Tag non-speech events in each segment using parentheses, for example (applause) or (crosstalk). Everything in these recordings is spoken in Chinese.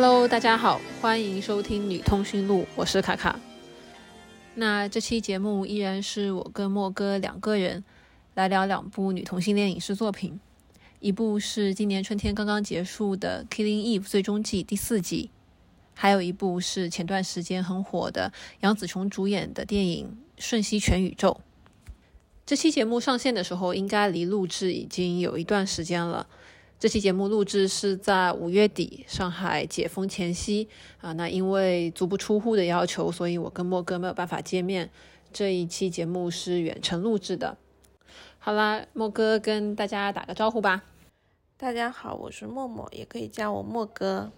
Hello，大家好，欢迎收听《女通讯录》，我是卡卡。那这期节目依然是我跟莫哥两个人来聊两部女同性恋影视作品，一部是今年春天刚刚结束的《Killing Eve》最终季第四季，还有一部是前段时间很火的杨紫琼主演的电影《瞬息全宇宙》。这期节目上线的时候，应该离录制已经有一段时间了。这期节目录制是在五月底，上海解封前夕啊。那因为足不出户的要求，所以我跟莫哥没有办法见面。这一期节目是远程录制的。好啦，莫哥跟大家打个招呼吧。大家好，我是默默，也可以叫我莫哥。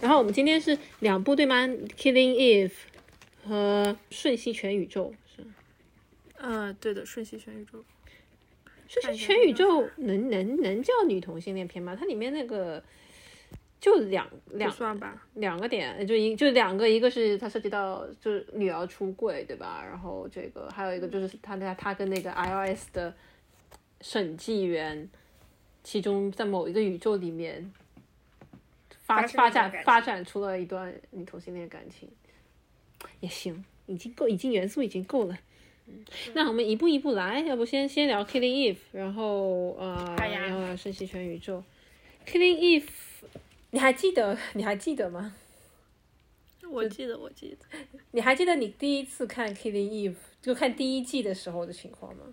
然后我们今天是两部对吗？Killing Eve 和《瞬息全宇宙》。嗯，对的，《瞬息全宇宙》。瞬息全宇宙能能能叫女同性恋片吗？它里面那个就两两算吧，两个点就一就两个，一个是它涉及到就是女儿出柜，对吧？然后这个还有一个就是他他他跟那个 iOS 的审计员，其中在某一个宇宙里面发发展发展出了一段女同性恋感情，也行，已经够，已经元素已经够了。那我们一步一步来，要不先先聊 Killing Eve，然后呃，然后瞬息全宇宙。Killing Eve，你还记得？你还记得吗？我记得，我记得。你还记得你第一次看 Killing Eve 就看第一季的时候的情况吗？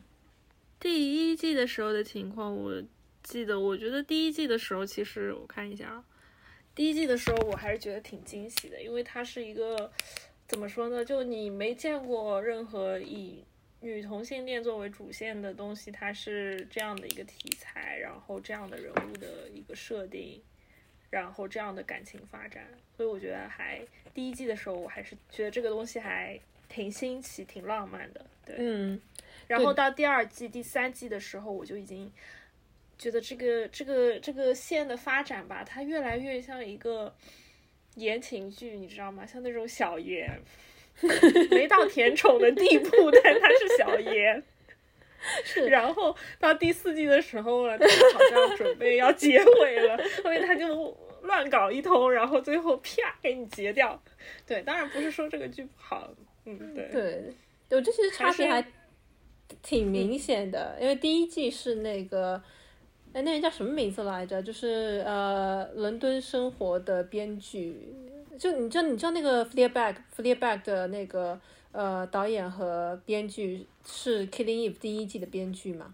第一季的时候的情况，我记得。我觉得第一季的时候，其实我看一下啊，第一季的时候我还是觉得挺惊喜的，因为它是一个。怎么说呢？就你没见过任何以女同性恋作为主线的东西，它是这样的一个题材，然后这样的人物的一个设定，然后这样的感情发展，所以我觉得还第一季的时候，我还是觉得这个东西还挺新奇、挺浪漫的。对，嗯。然后到第二季、第三季的时候，我就已经觉得这个、这个、这个线的发展吧，它越来越像一个。言情剧，你知道吗？像那种小言，(laughs) 没到甜宠的地步，但他是小言。(laughs) 是。然后到第四季的时候了，他好像准备要结尾了，后面他就乱搞一通，然后最后啪给你截掉。对，当然不是说这个剧不好，嗯，对。对，我这其实差别还挺明显的，因为第一季是那个。哎，那人叫什么名字来着？就是呃，伦敦生活的编剧，就你知道，你知道那个 Fleabag，Fleabag 的那个呃导演和编剧是 Killing Eve 第一季的编剧吗？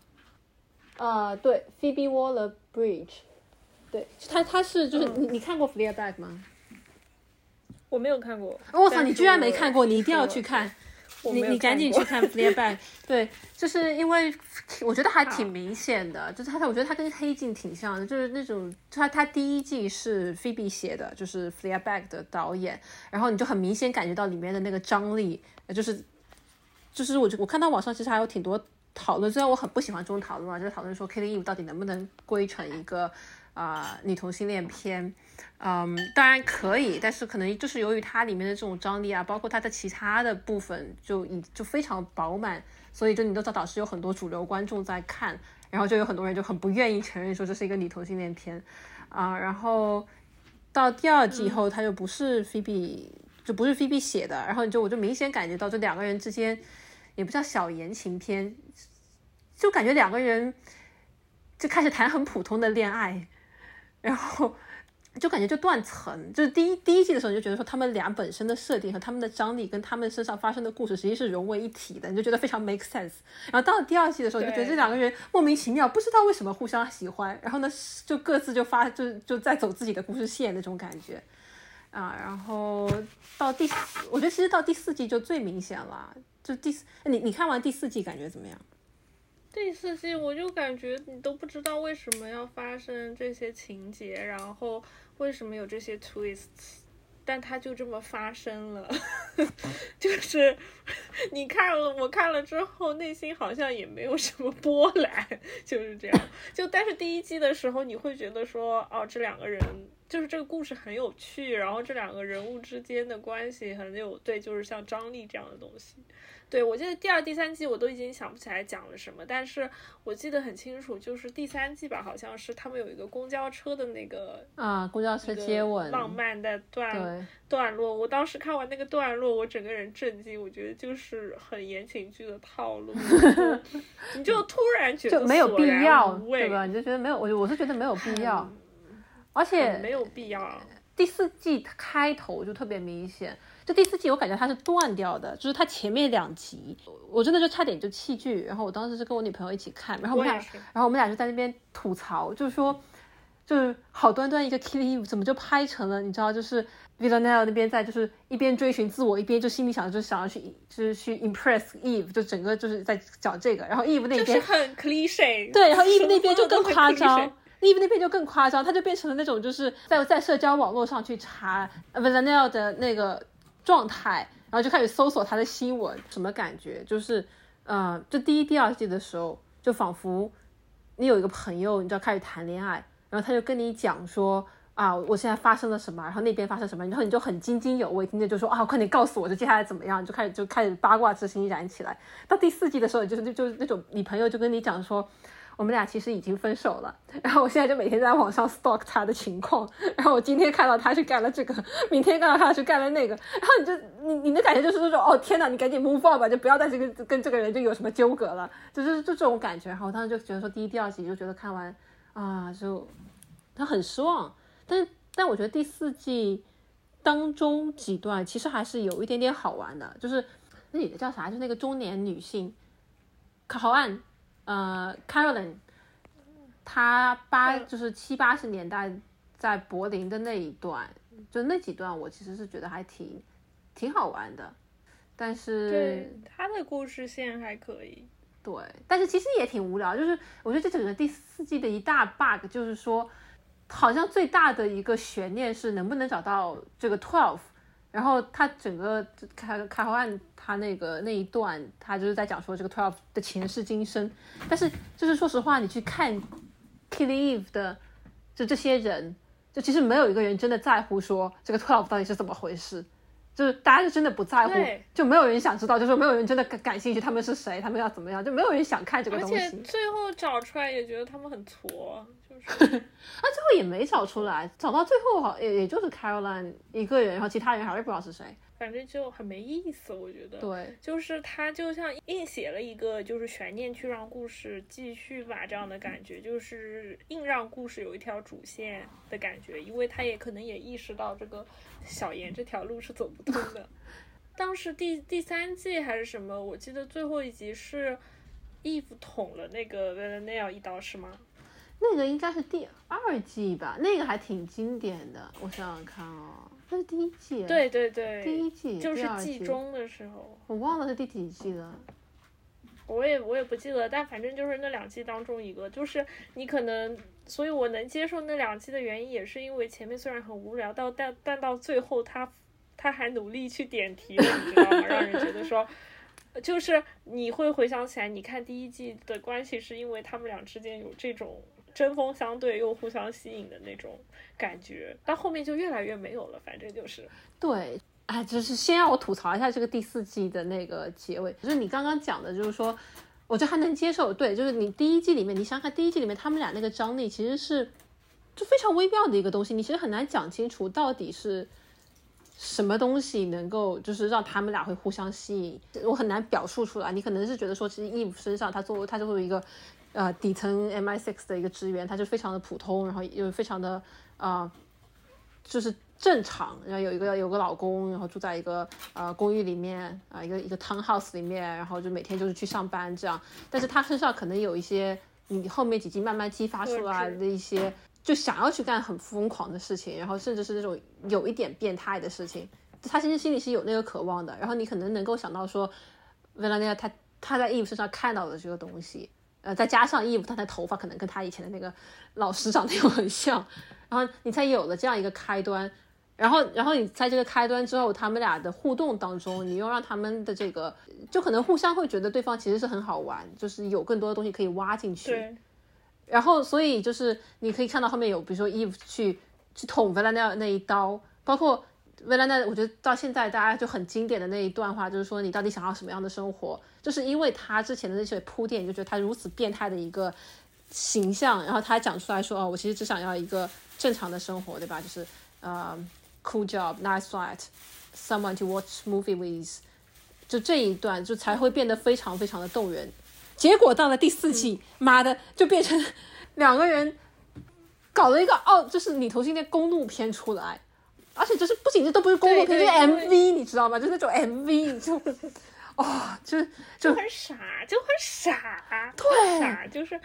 啊，对，Phoebe Waller-Bridge，对，他他是就是你你看过 Fleabag 吗？我没有看过。我操，你居然没看过，你一定要去看。你你赶紧去看《Fleabag (laughs)》，对，就是因为我觉得还挺明显的，就是他，我觉得他跟《黑镜》挺像的，就是那种他他第一季是 Phoebe 写的，就是《Fleabag》的导演，然后你就很明显感觉到里面的那个张力，就是就是我我看到网上其实还有挺多讨论，虽然我很不喜欢这种讨论啊，就是讨论说《Killing Eve》到底能不能归成一个啊女同性恋片。嗯，当然可以，但是可能就是由于它里面的这种张力啊，包括它的其他的部分就已就非常饱满，所以就你都知道，导师有很多主流观众在看，然后就有很多人就很不愿意承认说这是一个女同性恋片啊。然后到第二季以后，它就不是菲比，就不是菲比写的，然后你就我就明显感觉到这两个人之间也不叫小言情片，就感觉两个人就开始谈很普通的恋爱，然后。就感觉就断层，就是第一第一季的时候，你就觉得说他们俩本身的设定和他们的张力跟他们身上发生的故事，实际是融为一体的，你就觉得非常 make sense。然后到了第二季的时候，就觉得这两个人莫名其妙，不知道为什么互相喜欢，然后呢就各自就发就就在走自己的故事线那种感觉啊。然后到第四，我觉得其实到第四季就最明显了，就第四，你你看完第四季感觉怎么样？第四季我就感觉你都不知道为什么要发生这些情节，然后。为什么有这些 twists？但它就这么发生了，(laughs) 就是你看了，我看了之后，内心好像也没有什么波澜，就是这样。就但是第一季的时候，你会觉得说，哦，这两个人就是这个故事很有趣，然后这两个人物之间的关系很有对，就是像张力这样的东西。对，我记得第二、第三季我都已经想不起来讲了什么，但是我记得很清楚，就是第三季吧，好像是他们有一个公交车的那个啊，公交车接吻，浪漫的段段落。我当时看完那个段落，我整个人震惊，我觉得就是很言情剧的套路，(laughs) 你就突然觉得就没有必要，对吧？你就觉得没有，我我是觉得没有必要，而且没有必要。第四季开头就特别明显。就第四季，我感觉它是断掉的，就是它前面两集，我真的就差点就弃剧。然后我当时是跟我女朋友一起看，然后我们俩，然后我们俩就在那边吐槽，就是说，就是好端端一个 Killing Eve 怎么就拍成了？你知道，就是 Villanelle 那边在就是一边追寻自我，一边就心里想着就想要去就是去 impress Eve，就整个就是在讲这个。然后 Eve 那边就是很 cliche，对，然后 (laughs) Eve 那边就更夸张，Eve 那边就更夸张，他就变成了那种就是在在社交网络上去查 Villanelle 的那个。状态，然后就开始搜索他的新闻，什么感觉？就是，呃，就第一、第二季的时候，就仿佛你有一个朋友，你知道开始谈恋爱，然后他就跟你讲说，啊，我现在发生了什么，然后那边发生什么，然后你就很津津有味，听着就说，啊，快点告诉我，就接下来怎么样？就开始就开始八卦之心燃起来。到第四季的时候，就是就就那种你朋友就跟你讲说。我们俩其实已经分手了，然后我现在就每天在网上 stalk 他的情况，然后我今天看到他去干了这个，明天看到他去干了那个，然后你就你你的感觉就是说，哦天哪，你赶紧 move on 吧，就不要在这个跟这个人就有什么纠葛了，就是就这种感觉。然后我当时就觉得说，第一、第二集就觉得看完啊，就他很失望，但是但我觉得第四季当中几段其实还是有一点点好玩的，就是那女的叫啥？就那个中年女性，考案。呃，Caroline，他八就是七八十年代在柏林的那一段，就那几段，我其实是觉得还挺挺好玩的。但是对他的故事线还可以。对，但是其实也挺无聊。就是我觉得这整个第四季的一大 bug 就是说，好像最大的一个悬念是能不能找到这个 twelve。然后他整个开开后案，他那个那一段，他就是在讲说这个 twelve 的前世今生。但是就是说实话，你去看 Killing Eve 的，就这些人，就其实没有一个人真的在乎说这个 twelve 到底是怎么回事。就是大家就真的不在乎，就没有人想知道，就是没有人真的感感兴趣，他们是谁，他们要怎么样，就没有人想看这个东西。而且最后找出来也觉得他们很挫，就是，(laughs) 啊，最后也没找出来，找到最后好也也就是 Caroline 一个人，然后其他人还是不知道是谁。反正就很没意思，我觉得。对，就是他就像硬写了一个就是悬念，去让故事继续吧，这样的感觉，就是硬让故事有一条主线的感觉，因为他也可能也意识到这个小严这条路是走不通的。(laughs) 当时第第三季还是什么，我记得最后一集是 Eve 捅了那个 v a l e n a 一刀，是吗？那个应该是第二季吧，那个还挺经典的，我想想看啊。那是第一季，对对对，第一季就是季中的时候，我忘了是第几季了，我也我也不记得，但反正就是那两季当中一个，就是你可能，所以我能接受那两季的原因，也是因为前面虽然很无聊，到但但到最后他他还努力去点题了，你知道吗？让人觉得说，就是你会回想起来，你看第一季的关系是因为他们俩之间有这种。针锋相对又互相吸引的那种感觉，到后面就越来越没有了。反正就是对，哎，就是先让我吐槽一下这个第四季的那个结尾。就是你刚刚讲的，就是说，我觉得还能接受。对，就是你第一季里面，你想看第一季里面他们俩那个张力，其实是就非常微妙的一个东西。你其实很难讲清楚到底是什么东西能够就是让他们俩会互相吸引。我很难表述出来。你可能是觉得说，其实 Eve 身上他作为他作为一个。呃，底层 MI6 的一个职员，他就非常的普通，然后又非常的呃，就是正常，然后有一个有个老公，然后住在一个呃公寓里面啊，一个一个 townhouse 里面，然后就每天就是去上班这样。但是他身上可能有一些你后面几集慢慢激发出来的一些，就想要去干很疯狂的事情，然后甚至是那种有一点变态的事情。他其实心里是有那个渴望的。然后你可能能够想到说，维拉尼亚他他在 Eve 身上看到的这个东西。呃，再加上 Eve 他的头发可能跟他以前的那个老师长得又很像，然后你才有了这样一个开端，然后，然后你在这个开端之后，他们俩的互动当中，你又让他们的这个就可能互相会觉得对方其实是很好玩，就是有更多的东西可以挖进去。对。然后，所以就是你可以看到后面有，比如说 Eve 去去捅维兰奈尔那一刀，包括维兰奈，我觉得到现在大家就很经典的那一段话，就是说你到底想要什么样的生活？就是因为他之前的那些铺垫，就觉得他如此变态的一个形象，然后他讲出来说，哦，我其实只想要一个正常的生活，对吧？就是呃，cool job，nice flight，someone to watch movie with，就这一段就才会变得非常非常的动人。结果到了第四季，(laughs) 妈的，就变成 (laughs) 两个人。搞了一个哦，就是你同性恋公路片出来，而且就是不仅这都不是公路片，是 MV，你知道吗？就是那种 MV，就哦，就就很傻，就很傻，对，傻就是。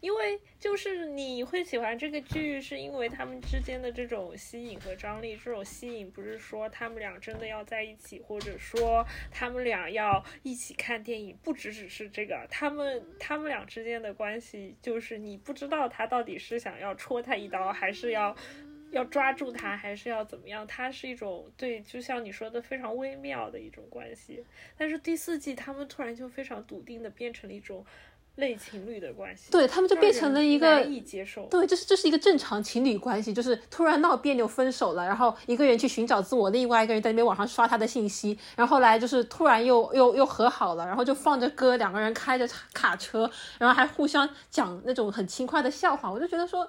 因为就是你会喜欢这个剧，是因为他们之间的这种吸引和张力。这种吸引不是说他们俩真的要在一起，或者说他们俩要一起看电影，不只只是这个。他们他们俩之间的关系，就是你不知道他到底是想要戳他一刀，还是要要抓住他，还是要怎么样。它是一种对，就像你说的非常微妙的一种关系。但是第四季他们突然就非常笃定的变成了一种。类情侣的关系，对他们就变成了一个难以接受。对，这是这是一个正常情侣关系，就是突然闹别扭分手了，然后一个人去寻找自我，另外一个人在那边网上刷他的信息，然后后来就是突然又又又和好了，然后就放着歌，两个人开着卡车，然后还互相讲那种很轻快的笑话，我就觉得说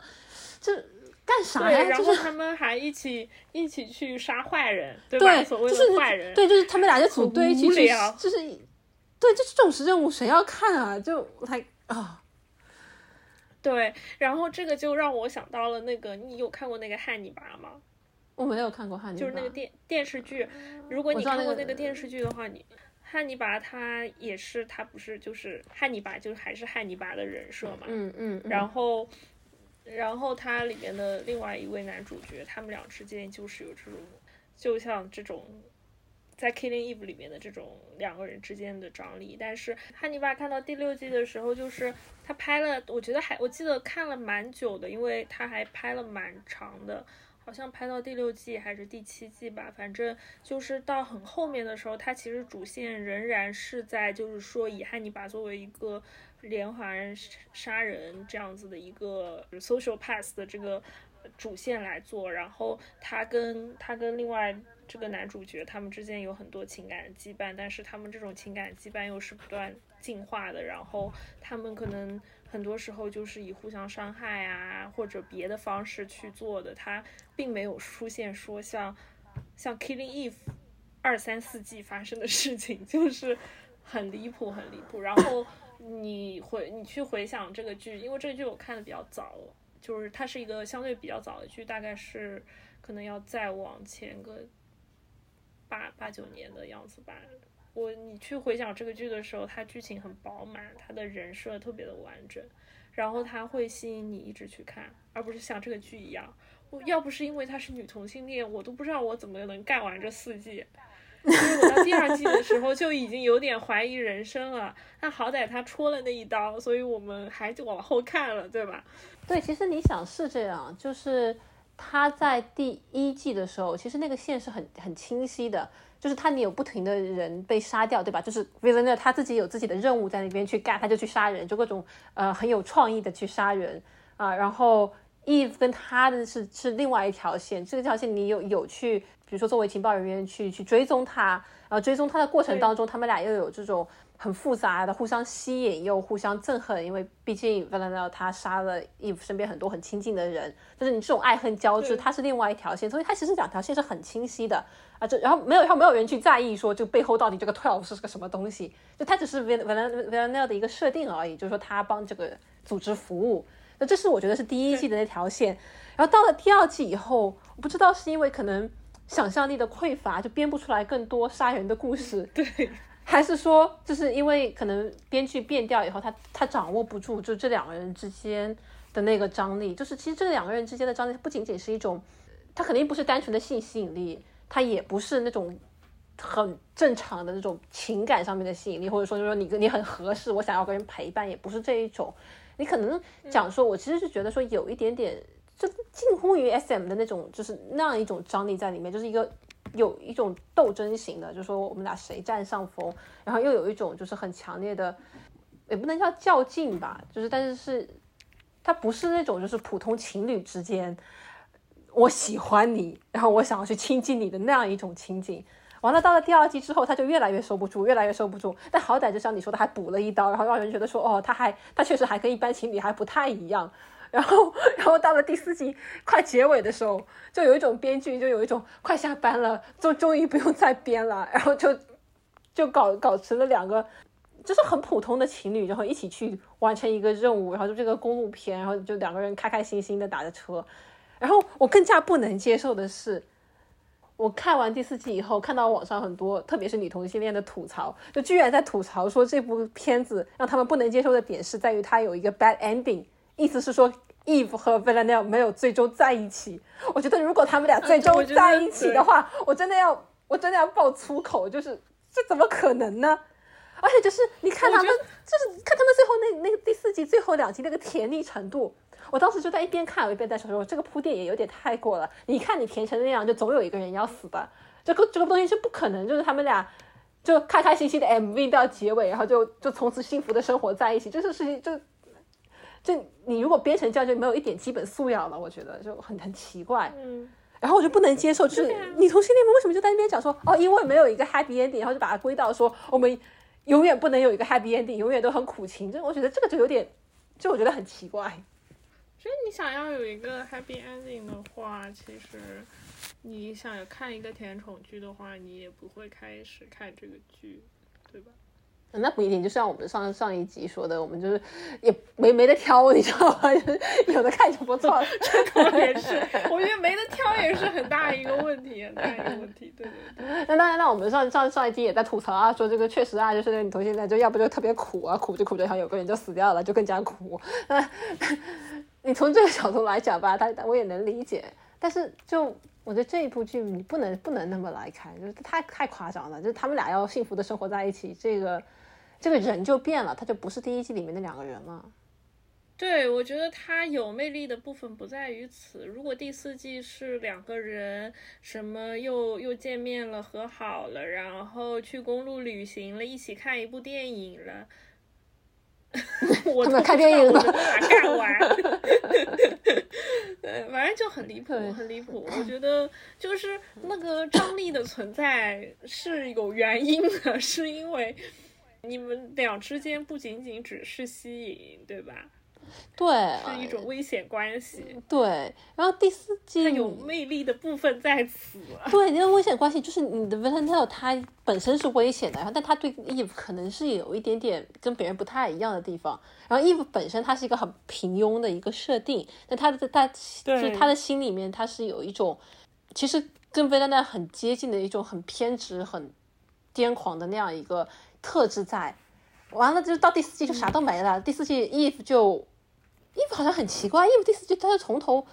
这干啥呀？然后他们还一起一起去杀坏人，对吧？所谓的坏人，对，就是他们俩就组队去去，就是。对，就是这种任务，谁要看啊？就还啊，对，然后这个就让我想到了那个，你有看过那个汉尼拔吗？我没有看过汉尼拔，就是那个电电视剧。如果你看过那个电视剧的话，你汉尼拔他也是，他不是就是汉尼拔，就是还是汉尼拔的人设嘛。嗯嗯。然后，然后它里面的另外一位男主角，他们俩之间就是有这种，就像这种。在《Killing Eve》里面的这种两个人之间的张力，但是汉尼拔看到第六季的时候，就是他拍了，我觉得还我记得看了蛮久的，因为他还拍了蛮长的，好像拍到第六季还是第七季吧，反正就是到很后面的时候，他其实主线仍然是在就是说以汉尼拔作为一个连环杀人这样子的一个 social path 的这个主线来做，然后他跟他跟另外。这个男主角他们之间有很多情感羁绊，但是他们这种情感羁绊又是不断进化的。然后他们可能很多时候就是以互相伤害啊，或者别的方式去做的。他并没有出现说像像 Killing Eve 二三四季发生的事情，(laughs) 就是很离谱，很离谱。然后你回你去回想这个剧，因为这个剧我看的比较早，就是它是一个相对比较早的剧，大概是可能要再往前个。八八九年的样子吧，我你去回想这个剧的时候，它剧情很饱满，它的人设特别的完整，然后它会吸引你一直去看，而不是像这个剧一样，我要不是因为她是女同性恋，我都不知道我怎么能干完这四季，因为我到第二季的时候就已经有点怀疑人生了。那好歹他戳了那一刀，所以我们还就往后看了，对吧？对，其实你想是这样，就是。他在第一季的时候，其实那个线是很很清晰的，就是他你有不停的人被杀掉，对吧？就是 Villain 他自己有自己的任务在那边去干，他就去杀人，就各种呃很有创意的去杀人啊。然后 Eve 跟他的是是另外一条线，这条线你有有去，比如说作为情报人员去去追踪他，然后追踪他的过程当中，他们俩又有这种。很复杂的，互相吸引又互相憎恨，因为毕竟 v a l e n 他杀了 Eve 身边很多很亲近的人，就是你这种爱恨交织，他是另外一条线，所以他其实两条线是很清晰的啊。这然后没有，然后没有人去在意说，就背后到底这个 Twelve 是个什么东西，就他只是 v a l e n v a l e n 的一个设定而已，就是说他帮这个组织服务。那这是我觉得是第一季的那条线，然后到了第二季以后，我不知道是因为可能想象力的匮乏，就编不出来更多杀人的故事。对。还是说，就是因为可能编剧变调以后，他他掌握不住，就这两个人之间的那个张力。就是其实这两个人之间的张力，不仅仅是一种，他肯定不是单纯的性吸引力，他也不是那种很正常的那种情感上面的吸引力，或者说就是说你你很合适，我想要跟人陪伴，也不是这一种。你可能讲说，我其实是觉得说有一点点，就近乎于 S M 的那种，就是那样一种张力在里面，就是一个。有一种斗争型的，就是说我们俩谁占上风，然后又有一种就是很强烈的，也不能叫较劲吧，就是但是是，它不是那种就是普通情侣之间，我喜欢你，然后我想要去亲近你的那样一种情景。完了，到了第二季之后，他就越来越收不住，越来越收不住。但好歹就像你说的，还补了一刀，然后让人觉得说，哦，他还他确实还跟一般情侣还不太一样。(laughs) 然后，然后到了第四季快结尾的时候，就有一种编剧就有一种快下班了，就终于不用再编了，(laughs) 然后就就搞搞成了两个就是很普通的情侣，然后一起去完成一个任务，然后就这个公路片，然后就两个人开开心心的打着车。然后我更加不能接受的是，我看完第四季以后，看到网上很多，特别是女同性恋的吐槽，就居然在吐槽说这部片子让他们不能接受的点是在于它有一个 bad ending。意思是说，Eve 和 Villanelle 没有最终在一起。我觉得如果他们俩最终在一起的话，我真的要，我真的要爆粗口，就是这怎么可能呢？而且就是你看他们，就是看他们最后那那个第四季最后两集那个甜蜜程度，我当时就在一边看我一边在说，这个铺垫也有点太过了。你看你填成那样，就总有一个人要死的，这个这个东西是不可能，就是他们俩就开开心心的 MV 到结尾，然后就就从此幸福的生活在一起，这个事情就。就你如果编成这样，就没有一点基本素养了，我觉得就很很奇怪。嗯，然后我就不能接受，就是你同性恋们为什么就在那边讲说，哦，因为没有一个 happy ending，然后就把它归到说我们永远不能有一个 happy ending，永远都很苦情。就我觉得这个就有点，就我觉得很奇怪。所以你想要有一个 happy ending 的话，其实你想看一个甜宠剧的话，你也不会开始看这个剧，对吧？那不一定，就像我们上上一集说的，我们就是也没没得挑，你知道吗？(laughs) 有的看就不错，这倒也是。我觉得没得挑也是很大一个问题，很大一个问题。对对对。那当然，那我们上上上一集也在吐槽啊，说这个确实啊，就是那个女同性恋，就要不就特别苦啊，苦着苦着，然后有个人就死掉了，就更加苦。那 (laughs) 你从这个角度来讲吧，他我也能理解，但是就我觉得这一部剧你不能不能那么来看，就是太太夸张了，就是他们俩要幸福的生活在一起，这个。这个人就变了，他就不是第一季里面的两个人了。对，我觉得他有魅力的部分不在于此。如果第四季是两个人，什么又又见面了、和好了，然后去公路旅行了，一起看一部电影了，(laughs) 我们看电影了，把干完。(laughs) 对，反正就很离谱，很离谱。我觉得就是那个张力的存在是有原因的，是因为。你们俩之间不仅仅只是吸引，对吧？对，是一种危险关系。对，然后第四季有魅力的部分在此。对，因为危险关系就是你的 v a l e n t i n 他本身是危险的，然后但他对 Eve 可能是有一点点跟别人不太一样的地方。然后 Eve 本身他是一个很平庸的一个设定，但他的他就是他的心里面他是有一种其实跟 v a l e n t i n 很接近的一种很偏执、很癫狂的那样一个。特质在，完了就到第四季就啥都没了。第四季 Eve 就，Eve 好像很奇怪，Eve 第四季他就从头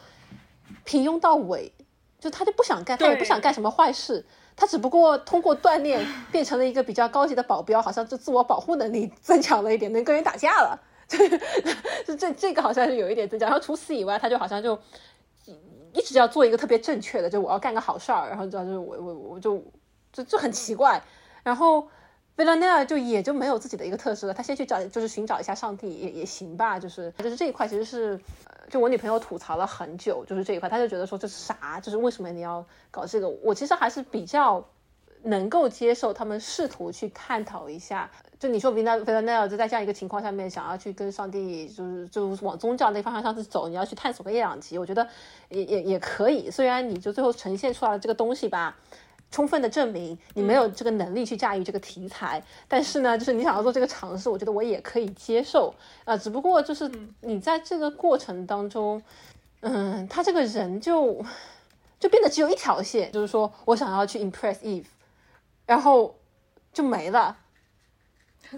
平庸到尾，就他就不想干，他也不想干什么坏事，他只不过通过锻炼变成了一个比较高级的保镖，好像就自我保护能力增强了一点，能跟人打架了。这这这个好像是有一点增加。然后除此以外，他就好像就一直要做一个特别正确的，就我要干个好事儿，然后知道就是我我我就就就很奇怪，然后。贝拉奈尔就也就没有自己的一个特质了，他先去找就是寻找一下上帝也也行吧，就是就是这一块其实是，就我女朋友吐槽了很久，就是这一块，她就觉得说这是啥，就是为什么你要搞这个？我其实还是比较能够接受他们试图去探讨一下，就你说贝拉贝拉奈尔就在这样一个情况下面想要去跟上帝就是就往宗教那方向上去走，你要去探索个一两集，我觉得也也也可以，虽然你就最后呈现出来的这个东西吧。充分的证明你没有这个能力去驾驭这个题材，但是呢，就是你想要做这个尝试，我觉得我也可以接受啊。只不过就是你在这个过程当中，嗯，他这个人就就变得只有一条线，就是说我想要去 impress Eve，然后就没了，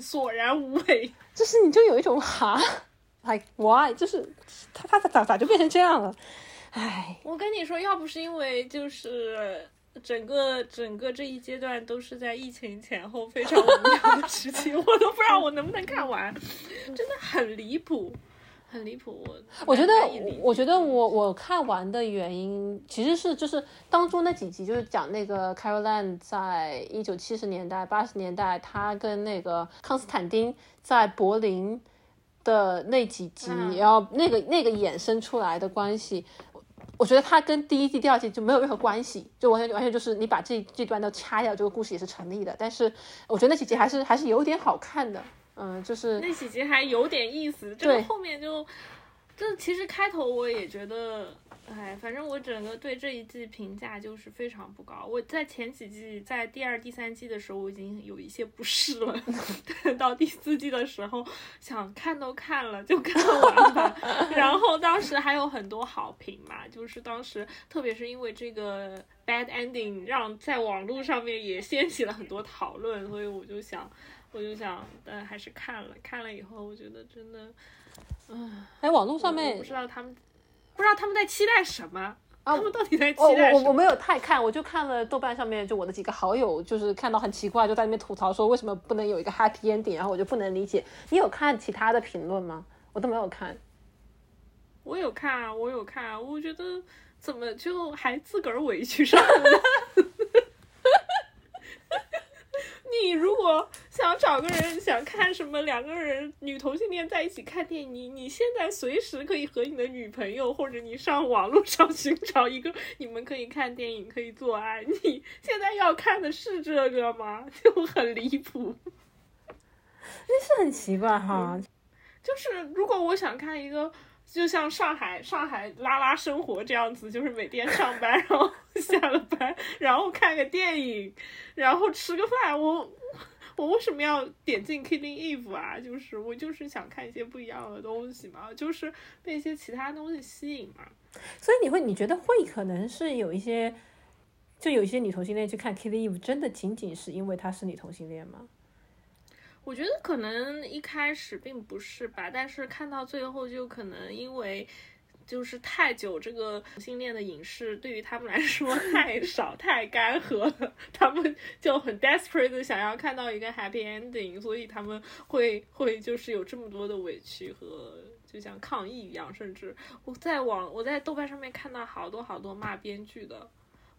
索然无味。就是你就有一种哈，(laughs) like why？就是他他咋咋就变成这样了？唉，我跟你说，要不是因为就是。整个整个这一阶段都是在疫情前后非常无聊的时期，(laughs) 我都不知道我能不能看完，真的很离谱，很离谱。我我觉得，我觉得我我看完的原因其实是就是当中那几集，就是讲那个 Caroline 在一九七十年代八十年代，他跟那个康斯坦丁在柏林的那几集，然后那个那个衍生出来的关系。我觉得它跟第一季、第二季就没有任何关系，就完全完全就是你把这这段都掐掉，这个故事也是成立的。但是我觉得那几集还是还是有点好看的，嗯，就是那几集还有点意思，这个后面就，这其实开头我也觉得。哎，反正我整个对这一季评价就是非常不高。我在前几季，在第二、第三季的时候，我已经有一些不适了。(laughs) 到第四季的时候，想看都看了，就看完吧。(laughs) 然后当时还有很多好评嘛，就是当时特别是因为这个 bad ending，让在网络上面也掀起了很多讨论，所以我就想，我就想，但还是看了。看了以后，我觉得真的，嗯，哎，网络上面不知道他们。不知道他们在期待什么？他们到底在期待什么？我我我没有太看，我就看了豆瓣上面，就我的几个好友，就是看到很奇怪，就在那边吐槽说为什么不能有一个 happy ending，然后我就不能理解。你有看其他的评论吗？我都没有看。我有看啊，我有看啊，我觉得怎么就还自个儿委屈上了？(laughs) 你如果想找个人，想看什么两个人女同性恋在一起看电影，你现在随时可以和你的女朋友，或者你上网络上寻找一个你们可以看电影、可以做爱。你现在要看的是这个吗？就很离谱，那是很奇怪哈。就是如果我想看一个。就像上海上海拉拉生活这样子，就是每天上班，然后 (laughs) 下了班，然后看个电影，然后吃个饭。我我为什么要点进 Killing Eve 啊？就是我就是想看一些不一样的东西嘛，就是被一些其他东西吸引嘛。所以你会你觉得会可能是有一些，就有一些女同性恋去看 Killing Eve，真的仅仅是因为她是女同性恋吗？我觉得可能一开始并不是吧，但是看到最后就可能因为就是太久这个同性恋的影视对于他们来说 (laughs) 太少太干涸了，他们就很 desperate 的想要看到一个 happy ending，所以他们会会就是有这么多的委屈和就像抗议一样，甚至我在网我在豆瓣上面看到好多好多骂编剧的。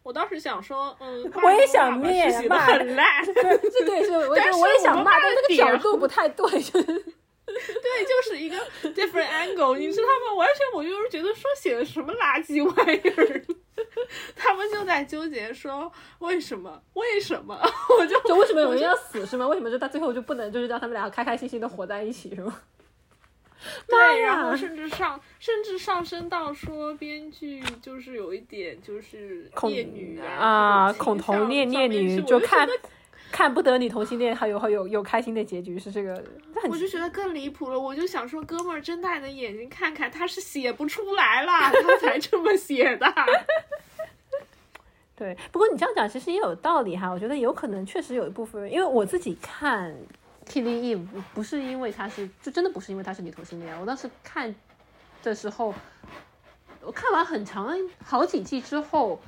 我当时想说，嗯，我也想灭骂，很烂，对对是，我我也想骂，但那个角度不太对，就是，对，就是一个 different angle，你知道吗？完全我就是觉得说写的什么垃圾玩意儿，(laughs) 他们就在纠结说为什么，为什么，(laughs) 我就就为什么有人要死是吗？为什么就到最后就不能就是让他们俩开开心心的活在一起是吗？(laughs) 对，然后甚至上，甚至上升到说编剧就是有一点就是孽女啊，恐同恋恋女，就看看不得你同性恋还有还有有开心的结局是这个，我就觉得更离谱了。我就想说，哥们儿睁大你的眼睛看看，他是写不出来了，他才这么写的。(laughs) 对，不过你这样讲其实也有道理哈，我觉得有可能确实有一部分人，因为我自己看。KvE 不是因为她是，就真的不是因为她是女同性恋。我当时看的时候，我看完很长好几季之后，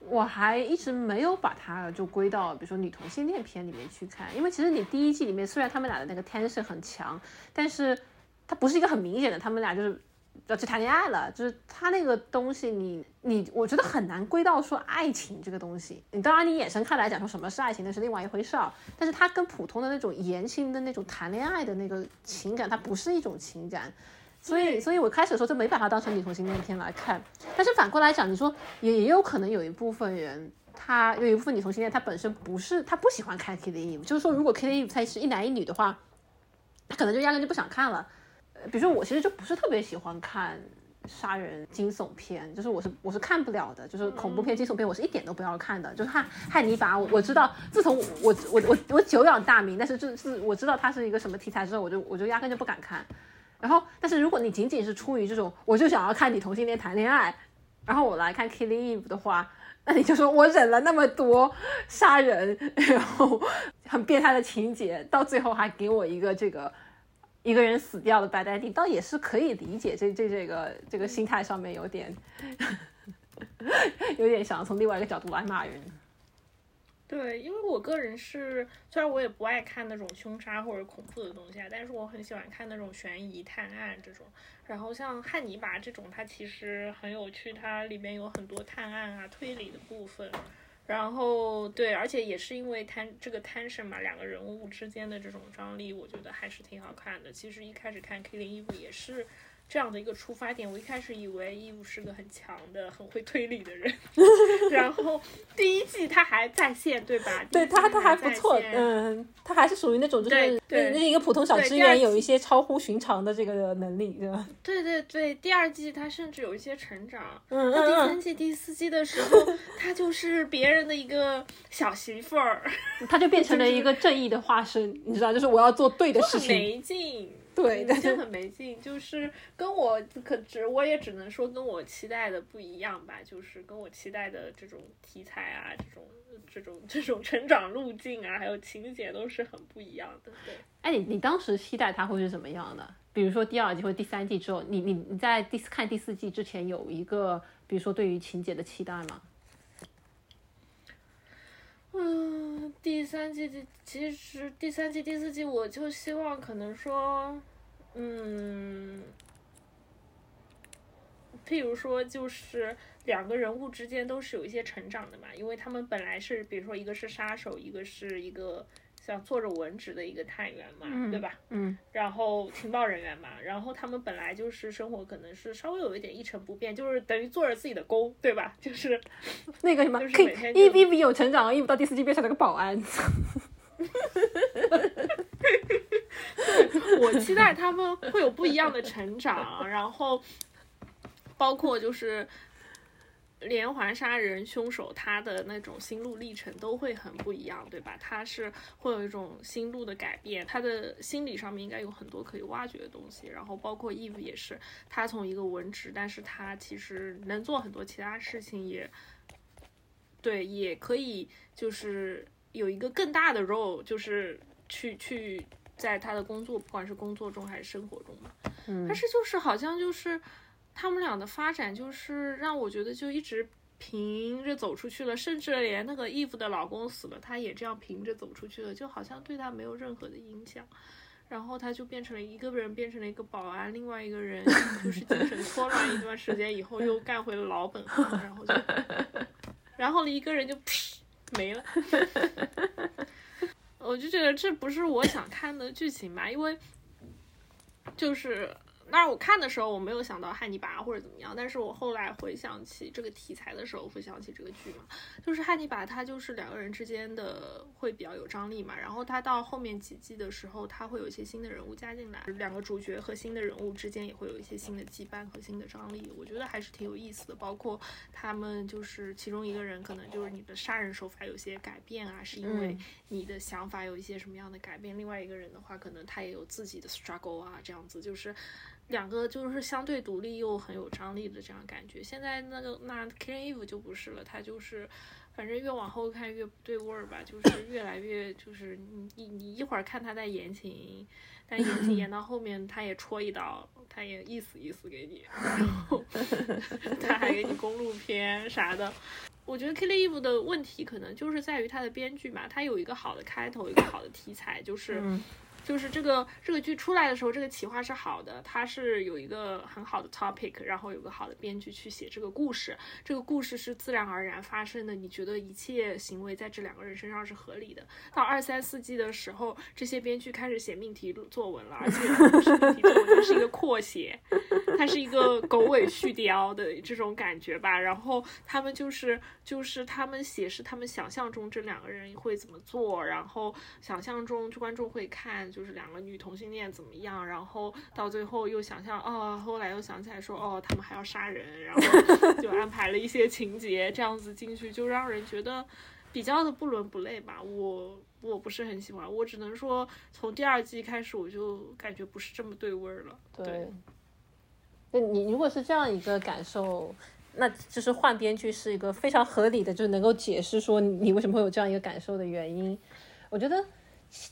我还一直没有把它就归到比如说女同性恋片里面去看。因为其实你第一季里面虽然他们俩的那个 tension 很强，但是它不是一个很明显的，他们俩就是。要去谈恋爱了，就是他那个东西，你你，我觉得很难归到说爱情这个东西。你当然你眼神看来讲说什么是爱情，那是另外一回事儿。但是它跟普通的那种言情的那种谈恋爱的那个情感，它不是一种情感。所以，所以我开始的时候就没把它当成女同性恋片来看。但是反过来讲，你说也也有可能有一部分人，他有一部分女同性恋，他本身不是他不喜欢看 K 的 E，就是说如果 K 的 E 它是一男一女的话，他可能就压根就不想看了。比如说我其实就不是特别喜欢看杀人惊悚片，就是我是我是看不了的，就是恐怖片、惊悚片我是一点都不要看的。就是汉汉尼拔，我我知道，自从我我我我久仰大名，但是就是我知道它是一个什么题材之后，我就我就压根就不敢看。然后，但是如果你仅仅是出于这种，我就想要看你同性恋谈恋爱，然后我来看 Killing Eve 的话，那你就说我忍了那么多杀人，然后很变态的情节，到最后还给我一个这个。一个人死掉的白呆地，倒也是可以理解。这这这个这个心态上面有点，有点想从另外一个角度来骂人。对，因为我个人是，虽然我也不爱看那种凶杀或者恐怖的东西啊，但是我很喜欢看那种悬疑探案这种。然后像汉尼拔这种，它其实很有趣，它里面有很多探案啊、推理的部分。然后对，而且也是因为贪这个贪生嘛，两个人物之间的这种张力，我觉得还是挺好看的。其实一开始看《Killing Eve》也是这样的一个出发点。我一开始以为 Eve 是个很强的、很会推理的人，(laughs) 然后第一季他还在线，对吧？对他他还不错，嗯，他还是属于那种就是对那一个普通小职员，有一些超乎寻常的这个能力，对吧？对对对，第二季他甚至有一些成长。嗯嗯。第三季、第四季的时候，(laughs) 他就是别人的一个小媳妇儿，他就变成了一个正义的化身，你知道，就是我要做对的事情。没劲。对，就很没劲，就是跟我可只我也只能说跟我期待的不一样吧，就是跟我期待的这种题材啊，这种这种这种成长路径啊，还有情节都是很不一样的。对，哎，你你当时期待它会是怎么样的？比如说第二季或第三季之后，你你你在第四看第四季之前有一个，比如说对于情节的期待吗？嗯，第三季第其实第三季第四季我就希望可能说，嗯，譬如说就是两个人物之间都是有一些成长的嘛，因为他们本来是比如说一个是杀手，一个是一个。像做着文职的一个探员嘛，对吧？嗯，然后情报人员嘛，然后他们本来就是生活可能是稍微有一点一成不变，就是等于做着自己的工，对吧？就是 (laughs) 那个什么，就是每天一一比有成长，一到第四季变成了个保安。(laughs) 对，我期待他们会有不一样的成长，然后包括就是。连环杀人凶手他的那种心路历程都会很不一样，对吧？他是会有一种心路的改变，他的心理上面应该有很多可以挖掘的东西。然后包括 Eve 也是，他从一个文职，但是他其实能做很多其他事情，也对，也可以就是有一个更大的 role，就是去去在他的工作，不管是工作中还是生活中嘛。嗯，但是就是好像就是。他们俩的发展就是让我觉得就一直平着走出去了，甚至连那个 Eve 的老公死了，她也这样平着走出去了，就好像对她没有任何的影响。然后他就变成了一个人变成了一个保安，另外一个人 (laughs) 就是精神错乱一段时间以后又干回了老本行，然后就，(laughs) 然后一个人就没了。我就觉得这不是我想看的剧情吧，因为就是。那我看的时候，我没有想到汉尼拔或者怎么样，但是我后来回想起这个题材的时候，会想起这个剧嘛，就是汉尼拔他就是两个人之间的会比较有张力嘛，然后他到后面几季的时候，他会有一些新的人物加进来，两个主角和新的人物之间也会有一些新的羁绊和新的张力，我觉得还是挺有意思的。包括他们就是其中一个人可能就是你的杀人手法有些改变啊，是因为你的想法有一些什么样的改变，另外一个人的话，可能他也有自己的 struggle 啊，这样子就是。两个就是相对独立又很有张力的这样感觉。现在那个那 Killing Eve 就不是了，他就是反正越往后看越不对味儿吧，就是 (coughs) 越来越就是你你你一会儿看他在言情，但言情演到后面他也戳一刀，他也意思意思给你，然后 (laughs) 他还给你公路片啥的。我觉得 Killing Eve 的问题可能就是在于他的编剧嘛，他有一个好的开头，一个好的题材，就是。就是这个这个剧出来的时候，这个企划是好的，它是有一个很好的 topic，然后有个好的编剧去写这个故事，这个故事是自然而然发生的，你觉得一切行为在这两个人身上是合理的。到二三四季的时候，这些编剧开始写命题作文了，而且不是命题作文，它是一个扩写，它是一个狗尾续貂的这种感觉吧。然后他们就是就是他们写是他们想象中这两个人会怎么做，然后想象中就观众会看。就是两个女同性恋怎么样，然后到最后又想象，哦，后来又想起来说，哦，他们还要杀人，然后就安排了一些情节，这样子进去就让人觉得比较的不伦不类吧。我我不是很喜欢，我只能说从第二季开始我就感觉不是这么对味儿了。对，那你如果是这样一个感受，那就是换编剧是一个非常合理的，就能够解释说你为什么会有这样一个感受的原因。我觉得。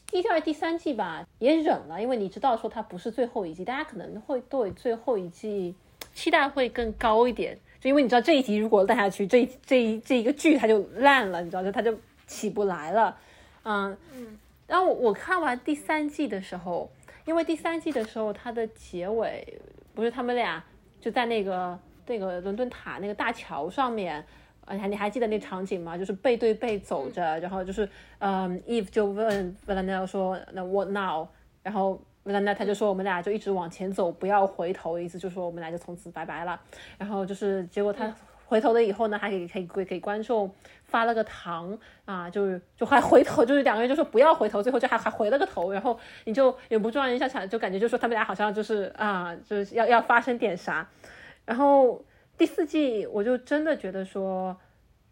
第二、第三季吧，也忍了，因为你知道说它不是最后一季，大家可能会对最后一季期待会更高一点，就因为你知道这一集如果烂下去，这这一这一个剧它就烂了，你知道就它就起不来了，嗯嗯。然后我看完第三季的时候，因为第三季的时候它的结尾不是他们俩就在那个那个伦敦塔那个大桥上面。啊，还你还记得那场景吗？就是背对背走着，然后就是，嗯，Eve 就问 v a l e n e l 说：“那 What now？” 然后那那他就说我们俩就一直往前走，不要回头，意思就是说我们俩就从此拜拜了。然后就是结果他回头了以后呢，还给可以给给观众发了个糖啊，就是就还回头，就是两个人就说不要回头，最后就还还回了个头，然后你就忍不住让人家想，就感觉就说他们俩好像就是啊，就是要要发生点啥。然后第四季我就真的觉得说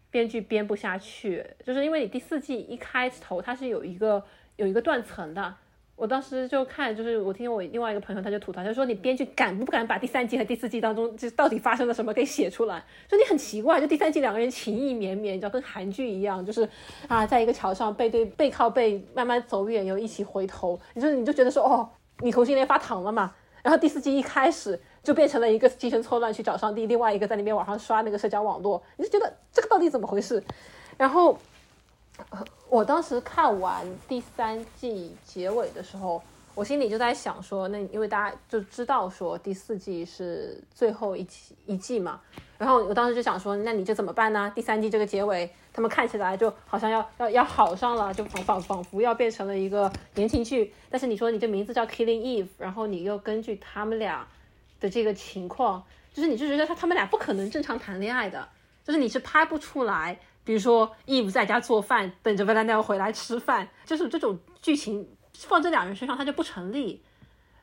编剧编不下去，就是因为你第四季一开头它是有一个有一个断层的。我当时就看，就是我听我另外一个朋友他就吐槽，他说你编剧敢不敢把第三季和第四季当中就到底发生了什么给写出来？说你很奇怪，就第三季两个人情意绵绵，你知道跟韩剧一样，就是啊，在一个桥上背对背靠背慢慢走远，又一起回头，你就你就觉得说哦，你同性恋发糖了嘛？然后第四季一开始就变成了一个精神错乱去找上帝，另外一个在那边网上刷那个社交网络，你就觉得这个到底怎么回事？然后。我当时看完第三季结尾的时候，我心里就在想说，那因为大家就知道说第四季是最后一季一季嘛，然后我当时就想说，那你就怎么办呢？第三季这个结尾，他们看起来就好像要要要好上了，就仿仿仿佛要变成了一个言情剧。但是你说你这名字叫 Killing Eve，然后你又根据他们俩的这个情况，就是你就觉得他他们俩不可能正常谈恋爱的，就是你是拍不出来。比如说，Eve 在家做饭，等着 v a l e n t i n 回来吃饭，就是这种剧情放这两人身上，它就不成立。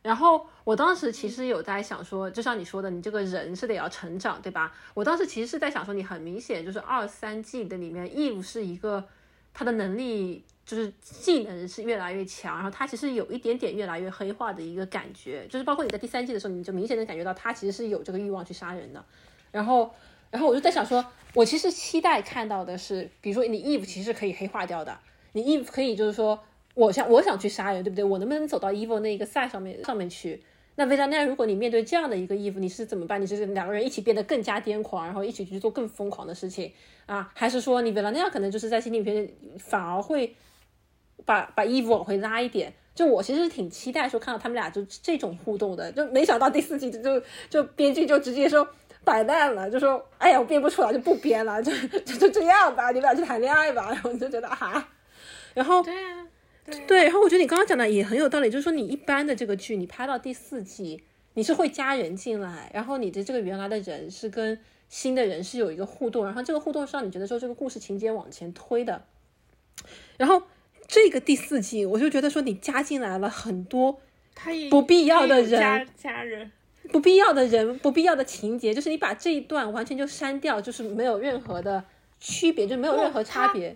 然后我当时其实有在想说，就像你说的，你这个人是得要成长，对吧？我当时其实是在想说，你很明显就是二三季的里面，Eve 是一个他的能力就是技能是越来越强，然后他其实有一点点越来越黑化的一个感觉，就是包括你在第三季的时候，你就明显能感觉到他其实是有这个欲望去杀人的。然后，然后我就在想说。我其实期待看到的是，比如说你 Eve 其实可以黑化掉的，你 Eve 可以就是说，我想我想去杀人，对不对？我能不能走到 Evil 那一个赛上面上面去？那 v i l a n 如果你面对这样的一个 Eve，你是怎么办？你是两个人一起变得更加癫狂，然后一起去做更疯狂的事情啊？还是说你 v i l a n 可能就是在心里边反而会把把 Eve 往回拉一点？就我其实挺期待说看到他们俩就这种互动的，就没想到第四季就就编剧就直接说。摆烂了，就说：“哎呀，我编不出来就不编了，就就就这样吧，你们俩去谈恋爱吧。(laughs) ”然后你就觉得哈，然后对啊，对，然后我觉得你刚刚讲的也很有道理，就是说你一般的这个剧，你拍到第四季，你是会加人进来，然后你的这个原来的人是跟新的人是有一个互动，然后这个互动是让你觉得说这个故事情节往前推的。然后这个第四季，我就觉得说你加进来了很多不必要的人，家人。不必要的人，不必要的情节，就是你把这一段完全就删掉，就是没有任何的区别，就没有任何差别。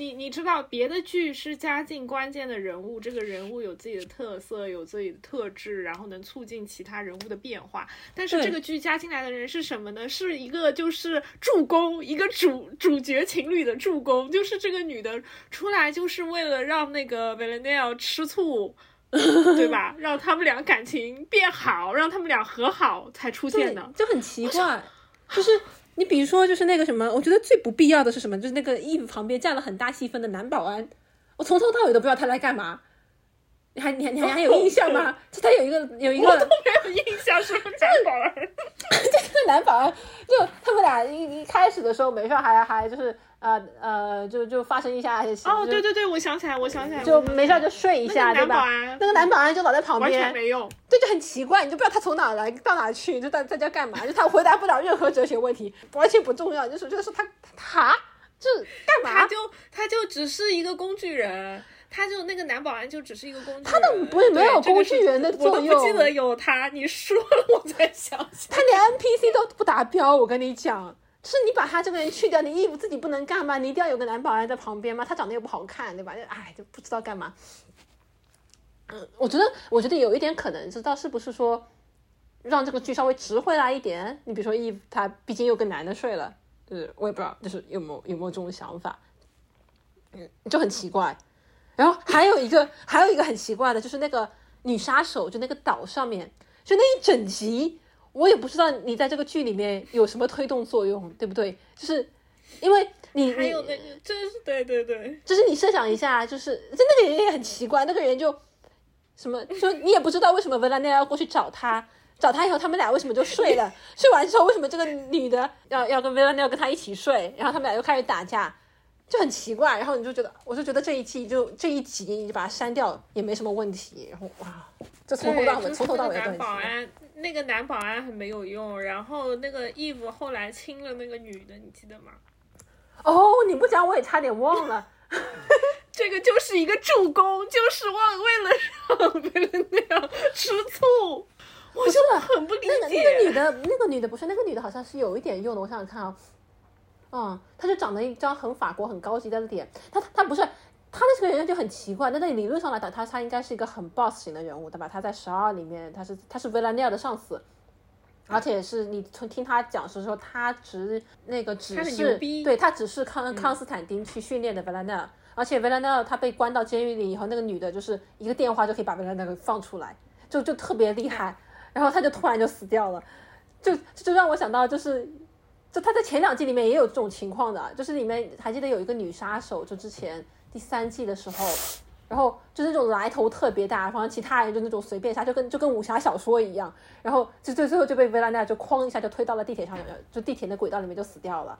你你知道，别的剧是加进关键的人物，这个人物有自己的特色，有自己的特质，然后能促进其他人物的变化。但是这个剧加进来的人是什么呢？是一个就是助攻，一个主主角情侣的助攻，就是这个女的出来就是为了让那个 v a l e n i n 吃醋。对吧？(laughs) 让他们俩感情变好，让他们俩和好才出现的，就很奇怪。就是你比如说，就是那个什么，我觉得最不必要的是什么？就是那个 Eve 旁边占了很大戏份的男保安，我从头到尾都不知道他来干嘛。你还你还你还有印象吗？就他有一个有一个，我都没有印象，什么男保安？(laughs) 这个男保安，就他们俩一一开始的时候没事还还就是。呃呃，就就发生一下哦，对对对，我想起来，我想起来，就没事就睡一下，对吧？那个男保安就老在旁边，完全没用。对，就很奇怪，你就不知道他从哪来到哪去，就在在家干嘛？就他回答不了任何哲学问题，完全不重要。就是就是他他就干嘛？他就他就只是一个工具人，他就那个男保安就只是一个工具人。他的不是没有工具人的作用，我不记得有他。你说了，我才想起来，他连 NPC 都不达标。我跟你讲。是你把他这个人去掉，你衣服自己不能干吗？你一定要有个男保安在旁边吗？他长得又不好看，对吧？哎，就不知道干嘛。嗯，我觉得，我觉得有一点可能，知道是不是说让这个剧稍微值回来一点？你比如说，衣服他毕竟又跟男的睡了，就是我也不知道，就是有没有有没有这种想法？嗯，就很奇怪。然后还有一个，还有一个很奇怪的，就是那个女杀手，就那个岛上面，就那一整集。我也不知道你在这个剧里面有什么推动作用，对不对？就是因为你还有那个，就是对对对，就是你设想一下，就是就那个人也很奇怪，那个人就什么，就你也不知道为什么维拉内要过去找他，找他以后他们俩为什么就睡了？睡完之后为什么这个女的要要跟维拉内要跟他一起睡？然后他们俩又开始打架，就很奇怪。然后你就觉得，我就觉得这一季就这一集你就把它删掉也没什么问题。然后哇，就从头到尾，从头到尾都很保安那个男保安很没有用，然后那个 Eve 后来亲了那个女的，你记得吗？哦，你不讲我也差点忘了。(laughs) 这个就是一个助攻，就是忘为了让别人那样吃醋，我就很不理解。那个那个女的，那个女的不是那个女的，好像是有一点用的。我想想看啊，嗯，他就长得一张很法国、很高级的脸。他他不是他的这个人就很奇怪。那在理论上来讲，他他应该是一个很 boss 型的人物，对吧？他在十二里面，他是他是维拉涅尔的上司，而且是你从听他讲是说，他只那个只是对他只是康康斯坦丁去训练的维拉涅尔。而且维拉纳他被关到监狱里以后，那个女的就是一个电话就可以把维拉纳给放出来，就就特别厉害。然后他就突然就死掉了，就就让我想到就是，就他在前两季里面也有这种情况的，就是里面还记得有一个女杀手，就之前第三季的时候，然后就是那种来头特别大，然后其他人就那种随便杀，就跟就跟武侠小说一样，然后就最最后就被维拉娜就哐一下就推到了地铁上，就地铁的轨道里面就死掉了，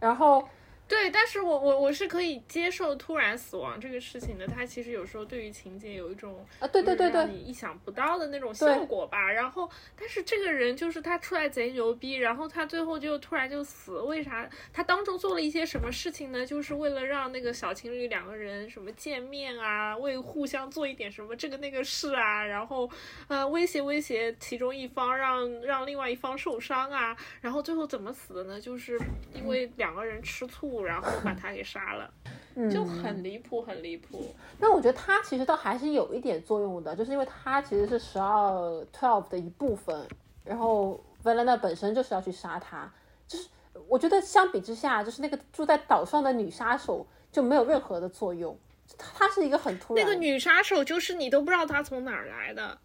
然后。对，但是我我我是可以接受突然死亡这个事情的。他其实有时候对于情节有一种啊，对对对对，你意想不到的那种效果吧。然后，但是这个人就是他出来贼牛逼，然后他最后就突然就死，为啥？他当中做了一些什么事情呢？就是为了让那个小情侣两个人什么见面啊，为互相做一点什么这个那个事啊，然后呃威胁威胁其中一方，让让另外一方受伤啊，然后最后怎么死的呢？就是因为两个人吃醋。然后把他给杀了，(laughs) 就很离谱，很离谱。那我觉得他其实倒还是有一点作用的，就是因为他其实是十二 twelve 的一部分，然后 v a l e a 本身就是要去杀他，就是我觉得相比之下，就是那个住在岛上的女杀手就没有任何的作用，她是一个很突然。那个女杀手就是你都不知道她从哪儿来的，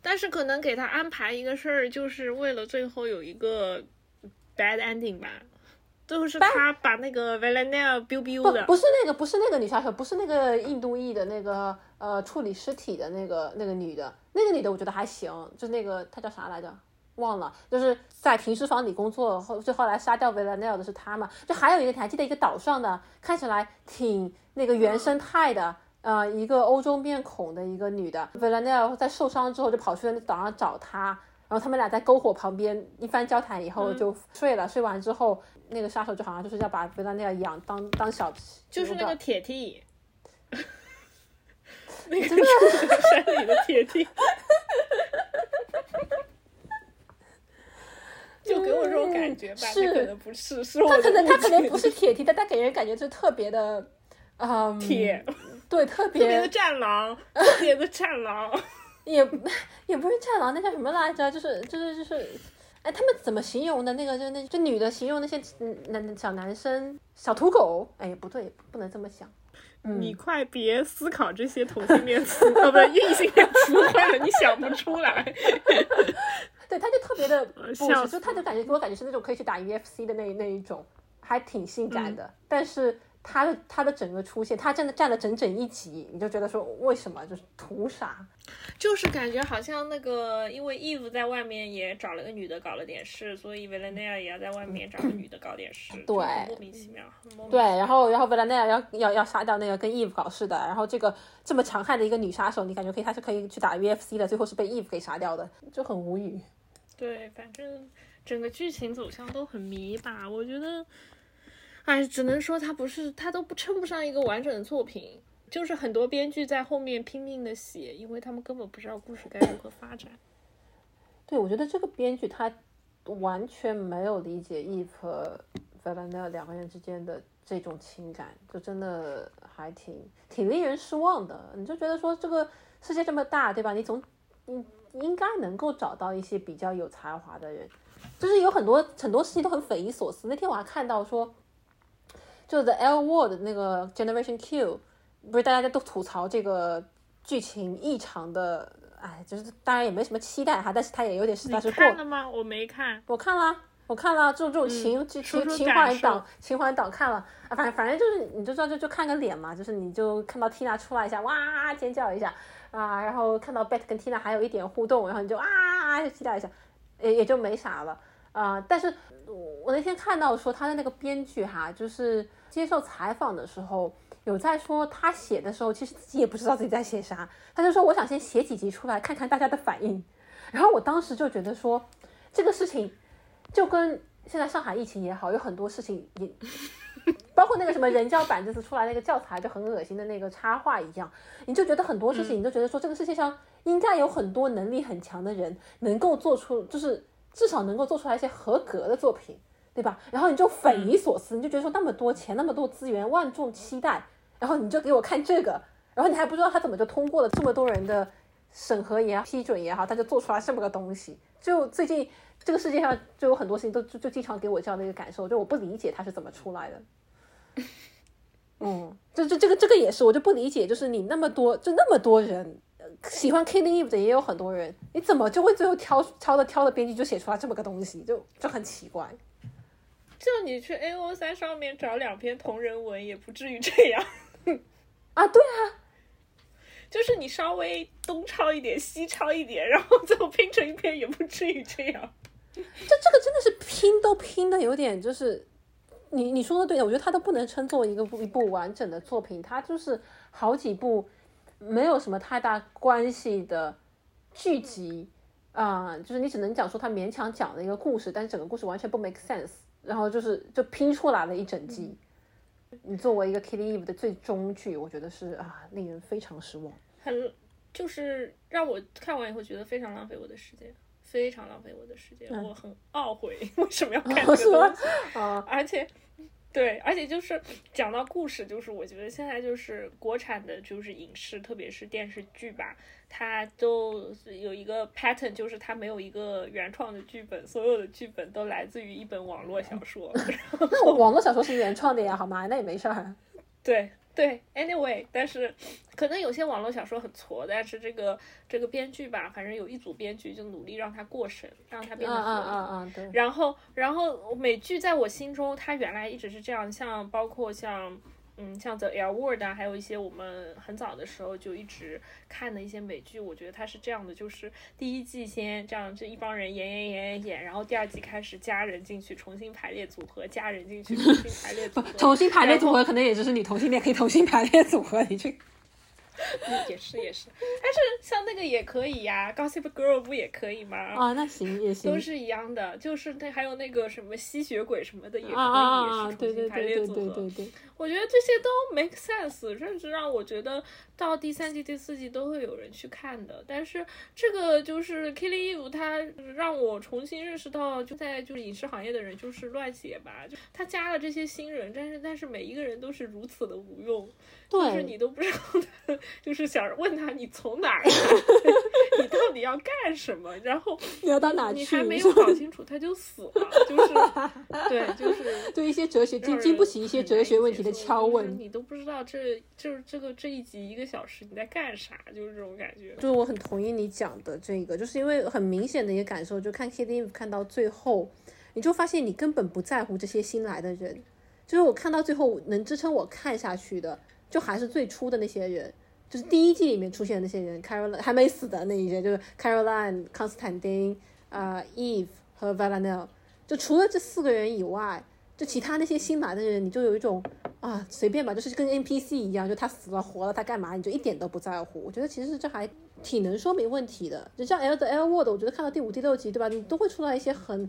但是可能给她安排一个事儿，就是为了最后有一个 bad ending 吧。都是他把那个 Valenia biu biu 的，不是那个，不是那个女杀手，不是那个印度裔的那个呃处理尸体的那个那个女的，那个女的我觉得还行，就那个她叫啥来着？忘了，就是在停尸房里工作后，就后来杀掉 Valenia 的是她嘛？就还有一个，你还记得一个岛上的，看起来挺那个原生态的，呃，一个欧洲面孔的一个女的，Valenia 在受伤之后就跑去那岛上找她。然后他们俩在篝火旁边一番交谈以后就睡了。睡完之后，那个杀手就好像就是要把维拉内亚养当当小，就是那个铁梯，(laughs) 那个山里的铁梯，(laughs) 就给我这种感觉吧。是，可能不是，是他可能他可能不是铁梯，但他给人感觉就特别的，嗯，铁，对，特别的战狼，(laughs) 特别的战狼。也也不是战狼，那叫什么来着？就是就是就是，哎，他们怎么形容的？那个就那就女的形容那些男小男生小土狗？哎，不对，不能这么想。你快别思考这些同性恋词，哦，(laughs) 不是，异性恋词汇了，你想不出来。(laughs) 对，他就特别的不是，就他就感觉给我感觉是那种可以去打 UFC 的那那一种，还挺性感的，但是。他的他的整个出现，他真的占了整整一集，你就觉得说为什么就是图啥？就是感觉好像那个，因为 Eve 在外面也找了个女的搞了点事，所以维莱内亚也要在外面找个女的搞点事，对，莫名其妙。对，然后然后维莱内亚要要要杀掉那个跟 Eve 搞事的，然后这个这么强悍的一个女杀手，你感觉可以，她是可以去打 UFC 的，最后是被 Eve 给杀掉的，就很无语。对，反正整个剧情走向都很迷吧，我觉得。哎，只能说他不是，他都不称不上一个完整的作品，就是很多编剧在后面拼命的写，因为他们根本不知道故事该如何发展。对，我觉得这个编剧他完全没有理解 Eve 和 Valena 两个人之间的这种情感，就真的还挺挺令人失望的。你就觉得说这个世界这么大，对吧？你总你应该能够找到一些比较有才华的人，就是有很多很多事情都很匪夷所思。那天我还看到说。就 The L Word 那个 Generation Q，不是大家都吐槽这个剧情异常的，哎，就是当然也没什么期待哈，但是他也有点实在是过。看了吗？我没看。我看了，我看了，这种这种情情情怀党情怀党看了啊，反正反正就是你就知道就就看个脸嘛，就是你就看到 Tina 出来一下哇尖叫一下啊，然后看到 Bet 跟 Tina 还有一点互动，然后你就啊就期待一下，也也就没啥了。啊，但是我那天看到说他的那个编剧哈，就是接受采访的时候有在说他写的时候其实自己也不知道自己在写啥，他就说我想先写几集出来看看大家的反应。(laughs) 然后我当时就觉得说这个事情就跟现在上海疫情也好，有很多事情也。(laughs) 包括那个什么人教版这次出来那个教材就很恶心的那个插画一样，你就觉得很多事情，你就觉得说这个世界上应该有很多能力很强的人，能够做出就是至少能够做出来一些合格的作品，对吧？然后你就匪夷所思，你就觉得说那么多钱，那么多资源，万众期待，然后你就给我看这个，然后你还不知道他怎么就通过了这么多人的审核也好、批准也好，他就做出来这么个东西。就最近这个世界上就有很多事情都就就经常给我这样的一个感受，就我不理解他是怎么出来的。(laughs) 嗯，就就这个这个也是，我就不理解，就是你那么多，就那么多人喜欢 Killing Eve 的也有很多人，你怎么就会最后挑挑的挑的编剧就写出来这么个东西，就就很奇怪。就你去 A O 三上面找两篇同人文，也不至于这样。(laughs) 啊，对啊，就是你稍微东抄一点，西抄一点，(laughs) 然后最后拼成一篇，也不至于这样。这这个真的是拼都拼的有点就是。你你说的对，我觉得它都不能称作一个一部完整的作品，它就是好几部没有什么太大关系的剧集啊，就是你只能讲说他勉强讲了一个故事，但是整个故事完全不 make sense，然后就是就拼出来了一整季。你作为一个 Killing Eve 的最终剧，我觉得是啊，令人非常失望，很就是让我看完以后觉得非常浪费我的时间。非常浪费我的时间，我很懊悔为什么要 (laughs) 看这个东西啊！而且，对，而且就是讲到故事，就是我觉得现在就是国产的，就是影视，特别是电视剧吧，它都有一个 pattern，就是它没有一个原创的剧本，所有的剧本都来自于一本网络小说。(laughs) 那网络小说是原创的呀，好吗？那也没事儿。对。对，anyway，但是可能有些网络小说很挫，但是这个这个编剧吧，反正有一组编剧就努力让它过审，让它变得合理。嗯嗯嗯，对。然后，然后美剧在我心中，它原来一直是这样，像包括像。嗯，像 The L Word 啊，还有一些我们很早的时候就一直看的一些美剧，我觉得它是这样的，就是第一季先这样这一帮人演演演演演，然后第二季开始加人进去，重新排列组合，加人进去，重新排列组合，(laughs) 重新排列组合可能也就是你同性恋可以重新排列组合，你去。(laughs) 也是也是，但是像那个也可以呀，Gossip Girl 不也可以吗？啊，那行也行，都是一样的，就是那还有那个什么吸血鬼什么的也可以，也是重新排列组合。对对对对对。我觉得这些都 make sense，甚至让我觉得到第三季、第四季都会有人去看的。但是这个就是 Killing Eve，它让我重新认识到，就在就是影视行业的人就是乱写吧，就他加了这些新人，但是但是每一个人都是如此的无用。就是你都不知道他，(laughs) 就是想问他你从哪儿来，(laughs) 你到底要干什么？然后你要到哪去？你还没 (laughs) 有搞清楚他就死了，就是对，就是对一些哲学经经不起一些哲学问题的敲问，你都不知道这就是这个这一集一个小时你在干啥，就是这种感觉。就是我很同意你讲的这个，就是因为很明显的一个感受，就看 KTV 看到最后，你就发现你根本不在乎这些新来的人，就是我看到最后能支撑我看下去的。就还是最初的那些人，就是第一季里面出现的那些人，Caroline 还没死的那一些，就是 Caroline、康斯坦丁、啊 Eve 和 v a l a n e l 就除了这四个人以外，就其他那些新来的人，你就有一种啊随便吧，就是跟 NPC 一样，就他死了活了他干嘛，你就一点都不在乎。我觉得其实这还挺能说明问题的。就像 L 的 L Word，我觉得看到第五、第六集，对吧？你都会出来一些很。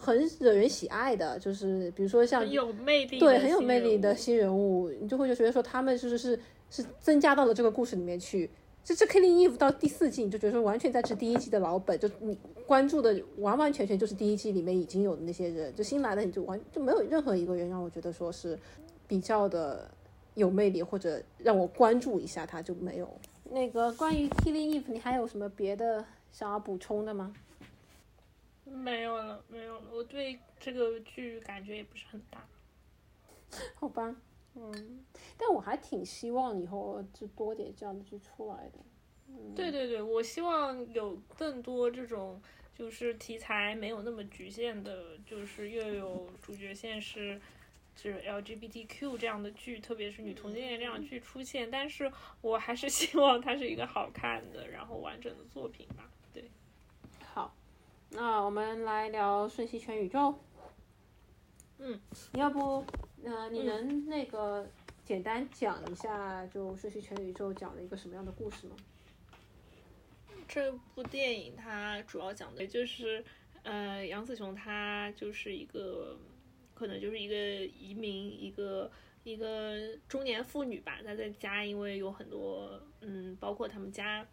很惹人喜爱的，就是比如说像有魅力对很有魅力的新人物，你就会觉得说他们就是是是增加到了这个故事里面去。这这 Killing Eve 到第四季，你就觉得说完全在吃第一季的老本，就你关注的完完全全就是第一季里面已经有的那些人，就新来的你就完就没有任何一个人让我觉得说是比较的有魅力或者让我关注一下他就没有。那个关于 Killing Eve，你还有什么别的想要补充的吗？没有了，没有了。我对这个剧感觉也不是很大。(laughs) 好吧，嗯，但我还挺希望以后就多点这样的剧出来的。对对对，我希望有更多这种就是题材没有那么局限的，就是又有主角线是就是 LGBTQ 这样的剧，特别是女同性恋这样的剧出现。但是我还是希望它是一个好看的，然后完整的作品吧。对，好。那我们来聊瞬息全宇宙。嗯，要不，呃，你能那个简单讲一下，就瞬息全宇宙讲了一个什么样的故事吗？这部电影它主要讲的就是，呃，杨紫琼她就是一个，可能就是一个移民，一个一个中年妇女吧。她在家因为有很多，嗯，包括他们家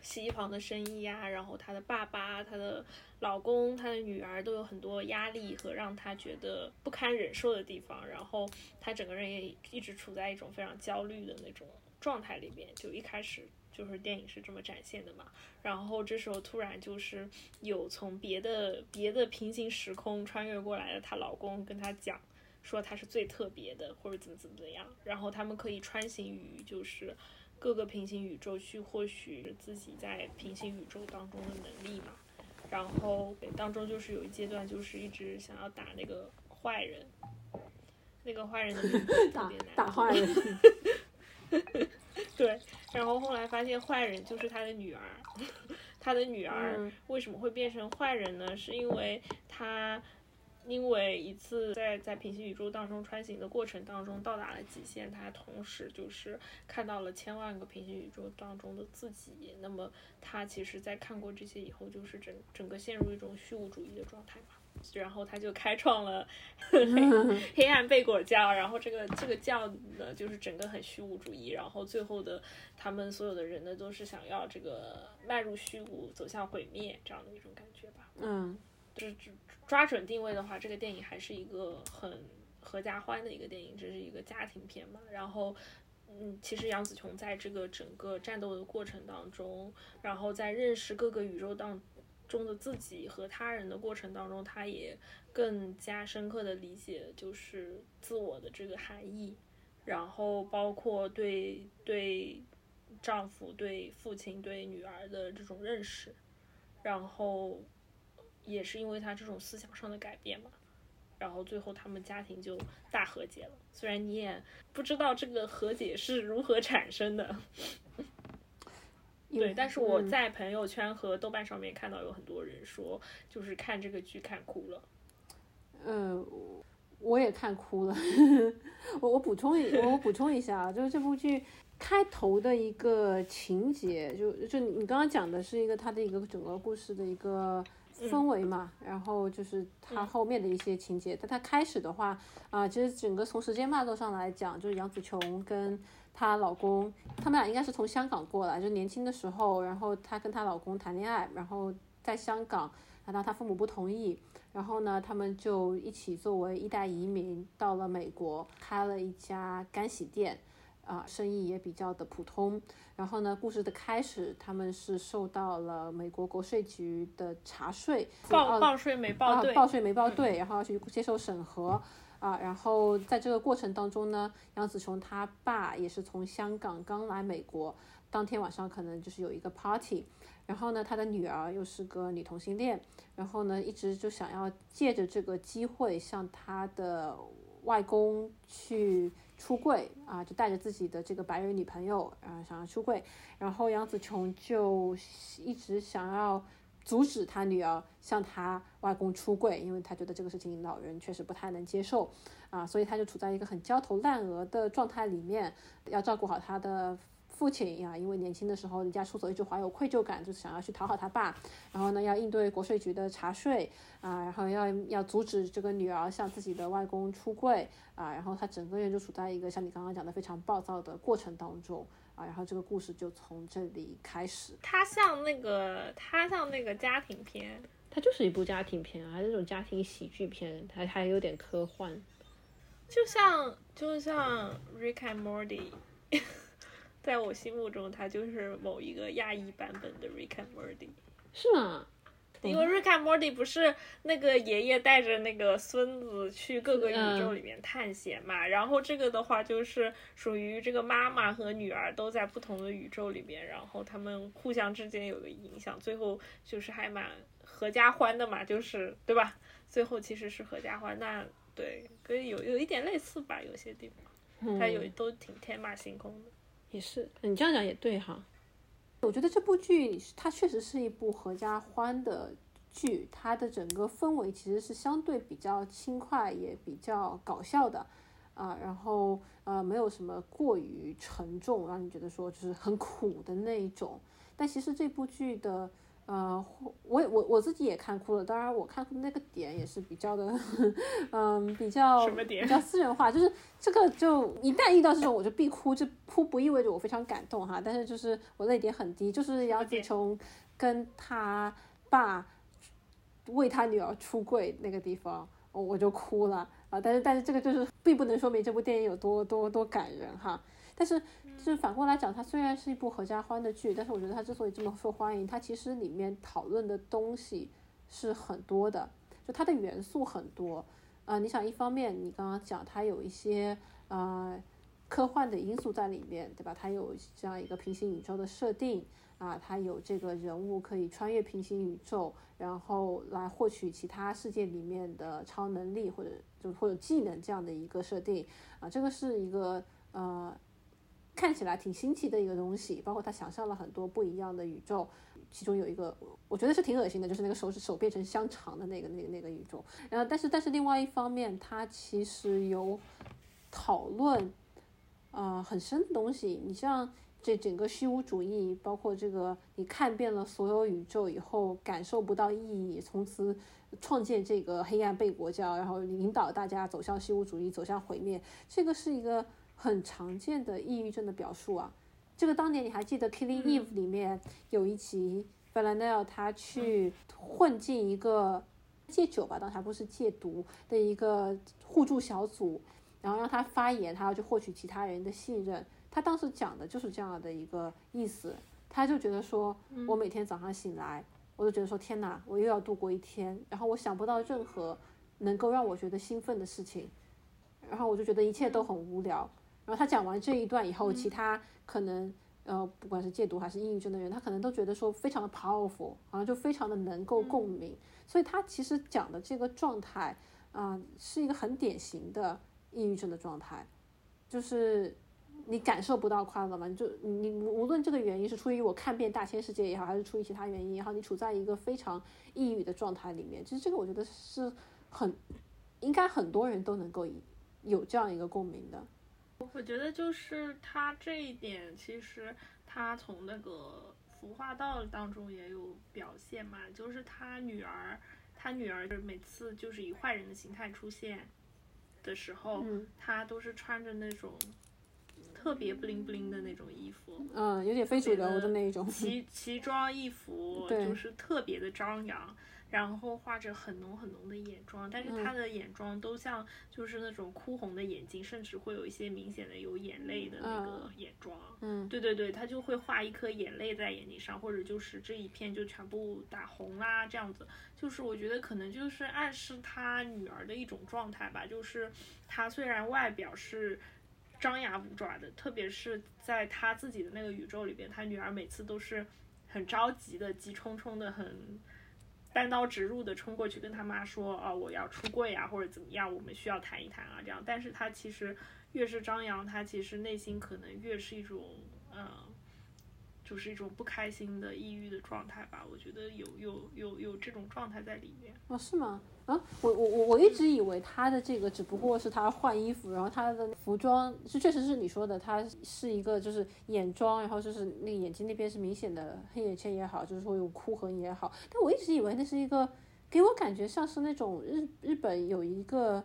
洗衣房的生意呀，然后她的爸爸、她的老公、她的女儿都有很多压力和让她觉得不堪忍受的地方，然后她整个人也一直处在一种非常焦虑的那种状态里面。就一开始。就是电影是这么展现的嘛，然后这时候突然就是有从别的别的平行时空穿越过来的她老公跟她讲，说她是最特别的或者怎么怎么怎么样，然后他们可以穿行于就是各个平行宇宙去获取自己在平行宇宙当中的能力嘛，然后当中就是有一阶段就是一直想要打那个坏人，那个坏人的名字 (laughs) 特别难打坏人。(laughs) (laughs) 对，然后后来发现坏人就是他的女儿，(laughs) 他的女儿为什么会变成坏人呢？是因为他因为一次在在平行宇宙当中穿行的过程当中到达了极限，他同时就是看到了千万个平行宇宙当中的自己。那么他其实，在看过这些以后，就是整整个陷入一种虚无主义的状态嘛。然后他就开创了 (laughs) 黑黑暗贝果教，然后这个这个教呢，就是整个很虚无主义，然后最后的他们所有的人呢，都是想要这个迈入虚无，走向毁灭这样的一种感觉吧。嗯，就是抓准定位的话，这个电影还是一个很合家欢的一个电影，这是一个家庭片嘛。然后，嗯，其实杨紫琼在这个整个战斗的过程当中，然后在认识各个宇宙当。中的自己和他人的过程当中，他也更加深刻的理解就是自我的这个含义，然后包括对对丈夫、对父亲、对女儿的这种认识，然后也是因为他这种思想上的改变嘛，然后最后他们家庭就大和解了。虽然你也不知道这个和解是如何产生的。对，但是我在朋友圈和豆瓣上面看到有很多人说，就是看这个剧看哭了。嗯，我也看哭了。(laughs) 我我补充一我补充一下啊，就是这部剧开头的一个情节，就就你刚刚讲的是一个它的一个整个故事的一个氛围嘛，然后就是它后面的一些情节。但它开始的话啊，其实整个从时间脉络上来讲，就是杨紫琼跟。她老公，他们俩应该是从香港过来，就年轻的时候，然后她跟她老公谈恋爱，然后在香港，然后她父母不同意，然后呢，他们就一起作为一代移民到了美国，开了一家干洗店，啊，生意也比较的普通。然后呢，故事的开始，他们是受到了美国国税局的查税，报报税没报对，报税没报对，然后要去接受审核。啊，然后在这个过程当中呢，杨紫琼她爸也是从香港刚来美国，当天晚上可能就是有一个 party，然后呢，他的女儿又是个女同性恋，然后呢，一直就想要借着这个机会向他的外公去出柜啊，就带着自己的这个白人女朋友啊想要出柜，然后杨紫琼就一直想要。阻止他女儿向他外公出柜，因为他觉得这个事情老人确实不太能接受，啊，所以他就处在一个很焦头烂额的状态里面，要照顾好他的父亲呀，因为年轻的时候离家出走，一直怀有愧疚感，就是想要去讨好他爸，然后呢，要应对国税局的查税啊，然后要要阻止这个女儿向自己的外公出柜啊，然后他整个人就处在一个像你刚刚讲的非常暴躁的过程当中。啊，然后这个故事就从这里开始。它像那个，它像那个家庭片，它就是一部家庭片啊，这种家庭喜剧片，它还有点科幻。就像就像 Rick and Morty，(laughs) 在我心目中，它就是某一个亚裔版本的 Rick and Morty。是吗？因为瑞卡莫蒂不是那个爷爷带着那个孙子去各个宇宙里面探险嘛，然后这个的话就是属于这个妈妈和女儿都在不同的宇宙里面，然后他们互相之间有个影响，最后就是还蛮合家欢的嘛，就是对吧？最后其实是合家欢，那对，跟有有一点类似吧，有些地方，它有都挺天马行空的，也是，你这样讲也对哈。我觉得这部剧它确实是一部合家欢的剧，它的整个氛围其实是相对比较轻快，也比较搞笑的，啊，然后呃没有什么过于沉重，让你觉得说就是很苦的那一种。但其实这部剧的。呃，我我我自己也看哭了，当然我看哭的那个点也是比较的，(laughs) 嗯，比较比较私人化，就是这个就一旦遇到这种我就必哭，这哭不意味着我非常感动哈，但是就是我泪点很低，就是杨紫琼跟他爸为他女儿出柜那个地方，我就哭了啊，但是但是这个就是并不能说明这部电影有多多多感人哈。但是，就是反过来讲，它虽然是一部合家欢的剧，但是我觉得它之所以这么受欢迎，它其实里面讨论的东西是很多的，就它的元素很多。啊，你想，一方面你刚刚讲它有一些呃科幻的因素在里面，对吧？它有这样一个平行宇宙的设定啊，它有这个人物可以穿越平行宇宙，然后来获取其他世界里面的超能力或者就或者技能这样的一个设定啊，这个是一个呃。看起来挺新奇的一个东西，包括他想象了很多不一样的宇宙，其中有一个我觉得是挺恶心的，就是那个手指手变成香肠的那个那个那个宇宙。然后，但是但是另外一方面，它其实有讨论啊很深的东西。你像这整个虚无主义，包括这个你看遍了所有宇宙以后感受不到意义，从此创建这个黑暗背国教，然后引导大家走向虚无主义，走向毁灭，这个是一个。很常见的抑郁症的表述啊，这个当年你还记得《Killing Eve》里面有一集 v a l e n e l 他去混进一个戒酒吧，当时还不是戒毒的一个互助小组，然后让他发言，他要去获取其他人的信任。他当时讲的就是这样的一个意思，他就觉得说，我每天早上醒来，我就觉得说，天哪，我又要度过一天，然后我想不到任何能够让我觉得兴奋的事情，然后我就觉得一切都很无聊。然后他讲完这一段以后，其他可能呃，不管是戒毒还是抑郁症的人，他可能都觉得说非常的 powerful，好像就非常的能够共鸣。所以他其实讲的这个状态啊，是一个很典型的抑郁症的状态，就是你感受不到快乐嘛，就你无论这个原因是出于我看遍大千世界也好，还是出于其他原因也好，你处在一个非常抑郁的状态里面。其实这个我觉得是很应该很多人都能够有这样一个共鸣的。我觉得就是他这一点，其实他从那个服化道当中也有表现嘛，就是他女儿，他女儿就是每次就是以坏人的形态出现的时候，他都是穿着那种特别不灵不灵的那种衣服，嗯，有点非主流的那种奇奇装异服，就是特别的张扬。然后画着很浓很浓的眼妆，但是她的眼妆都像就是那种哭红的眼睛，甚至会有一些明显的有眼泪的那个眼妆。嗯，对对对，她就会画一颗眼泪在眼睛上，或者就是这一片就全部打红啦，这样子。就是我觉得可能就是暗示她女儿的一种状态吧，就是她虽然外表是张牙舞爪的，特别是在他自己的那个宇宙里边，他女儿每次都是很着急的、急冲冲的、很。单刀直入的冲过去跟他妈说，啊，我要出柜啊，或者怎么样，我们需要谈一谈啊，这样。但是他其实越是张扬，他其实内心可能越是一种，嗯，就是一种不开心的、抑郁的状态吧。我觉得有有有有这种状态在里面。哦，是吗？啊，我我我我一直以为他的这个只不过是他换衣服，然后他的服装是确实是你说的，他是一个就是眼妆，然后就是那个眼睛那边是明显的黑眼圈也好，就是说有哭痕也好，但我一直以为那是一个给我感觉像是那种日日本有一个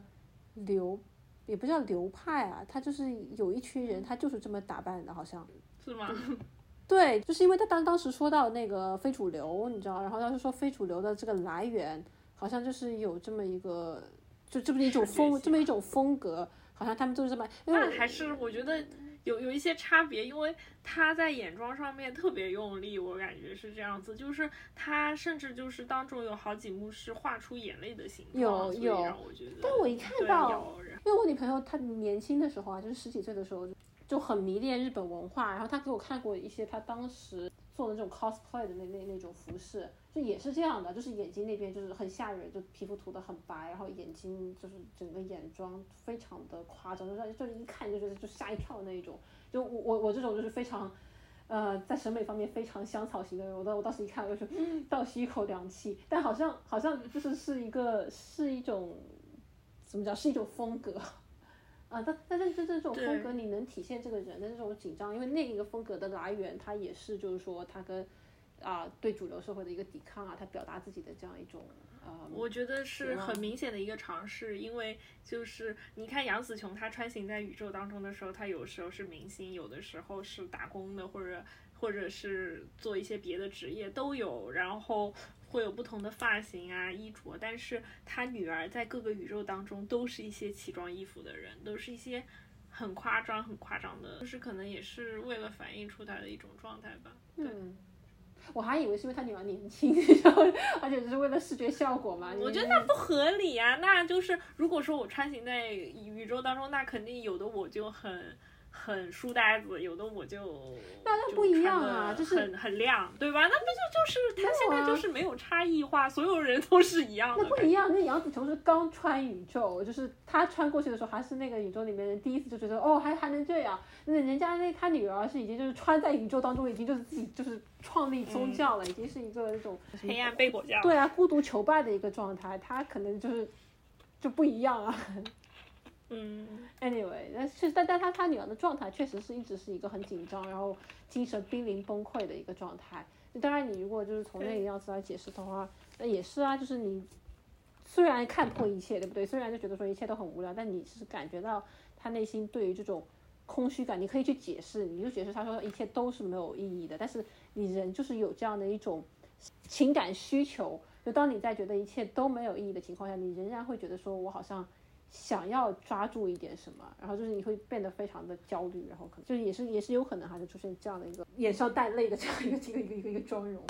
流，也不叫流派啊，他就是有一群人他就是这么打扮的，好像是吗？(laughs) 对，就是因为他当当时说到那个非主流，你知道，然后他就说非主流的这个来源。好像就是有这么一个，就这么一种风，这么一种风格，好像他们就是这么。那还是我觉得有有一些差别，因为他在眼妆上面特别用力，我感觉是这样子，就是他甚至就是当中有好几幕是画出眼泪的形状，有有。我觉得，但我一看到，因为我女朋友她年轻的时候啊，就是十几岁的时候就很迷恋日本文化，然后她给我看过一些她当时做的这种 cosplay 的那那那种服饰。就也是这样的，就是眼睛那边就是很吓人，就皮肤涂的很白，然后眼睛就是整个眼妆非常的夸张，就是就是一看就觉得就吓一跳的那一种。就我我我这种就是非常呃，在审美方面非常香草型的人，我当我当时一看，我就说倒吸一口凉气。但好像好像就是是一个是一种怎么讲，是一种风格啊。但但是这这种风格，你能体现这个人的那种紧张，因为那一个风格的来源，它也是就是说他跟啊对主流社会的一个抵抗啊，他表达自己的这样一种。我觉得是很明显的一个尝试，因为就是你看杨紫琼她穿行在宇宙当中的时候，她有时候是明星，有的时候是打工的，或者或者是做一些别的职业都有，然后会有不同的发型啊、衣着。但是他女儿在各个宇宙当中都是一些奇装异服的人，都是一些很夸张、很夸张的，就是可能也是为了反映出她的一种状态吧。对。我还以为是因为他女儿年轻，(laughs) 然后而且只是为了视觉效果嘛。我觉得那不合理啊！那就是如果说我穿行在宇宙当中，那肯定有的我就很。很书呆子，有的我就那那不一样啊，就是很很亮，对吧？那不就就是他现在就是没有差异化，所有人都是一样的。那不一样，那杨紫琼是刚穿宇宙，就是她穿过去的时候，还是那个宇宙里面人第一次就觉得哦，还还能这样。那人家那她女儿是已经就是穿在宇宙当中，已经就是自己就是创立宗教了，已经是一个那种黑暗背果教。对啊，孤独求败的一个状态，她可能就是就不一样啊。嗯，anyway，但是但但他他女儿的状态确实是一直是一个很紧张，然后精神濒临崩溃的一个状态。当然，你如果就是从那个样子来解释的话，那也是啊，就是你虽然看破一切，对不对？虽然就觉得说一切都很无聊，但你是感觉到他内心对于这种空虚感，你可以去解释，你就解释他说一切都是没有意义的。但是你人就是有这样的一种情感需求，就当你在觉得一切都没有意义的情况下，你仍然会觉得说我好像。想要抓住一点什么，然后就是你会变得非常的焦虑，然后可能就是也是也是有可能还是出现这样的一个眼上带泪的这样一个一个一个一个一个妆容。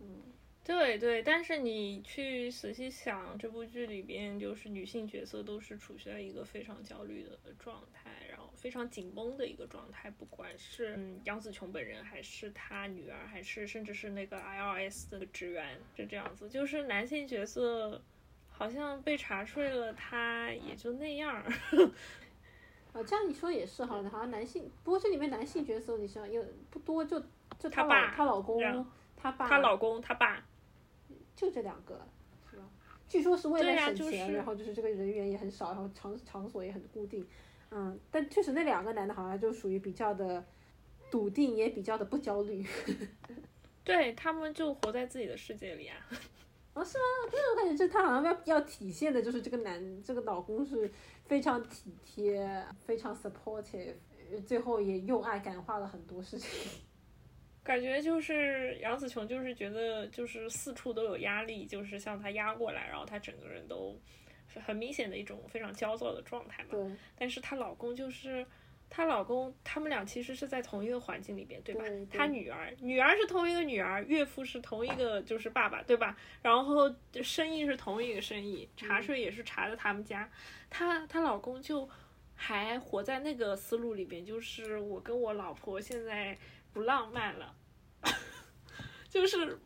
嗯，对对，但是你去仔细想，这部剧里边就是女性角色都是处在一个非常焦虑的状态，然后非常紧绷的一个状态，不管是嗯杨紫琼本人，还是她女儿，还是甚至是那个 IRS 的职员，就这样子，就是男性角色。好像被查出来了，他也就那样儿。啊，(laughs) 这样你说也是哈，好像男性，不过这里面男性角色你想有不多，就就他爸、他老公、他爸、他老公、他爸，就这两个，是吧？据说是为了省钱，然后就是这个人员也很少，然后场场所也很固定。嗯，但确实那两个男的好像就属于比较的笃定，也比较的不焦虑。(laughs) 对他们就活在自己的世界里啊。啊，是吗？就是我感觉，这他好像要要体现的，就是这个男，这个老公是非常体贴，非常 supportive，最后也用爱感化了很多事情。感觉就是杨紫琼，就是觉得就是四处都有压力，就是向她压过来，然后她整个人都很明显的一种非常焦躁的状态嘛。对。但是她老公就是。她老公，他们俩其实是在同一个环境里边，对吧？她女儿，女儿是同一个女儿，岳父是同一个，就是爸爸，对吧？然后生意是同一个生意，茶水也是茶的他们家。她她老公就还活在那个思路里边，就是我跟我老婆现在不浪漫了，(laughs) 就是。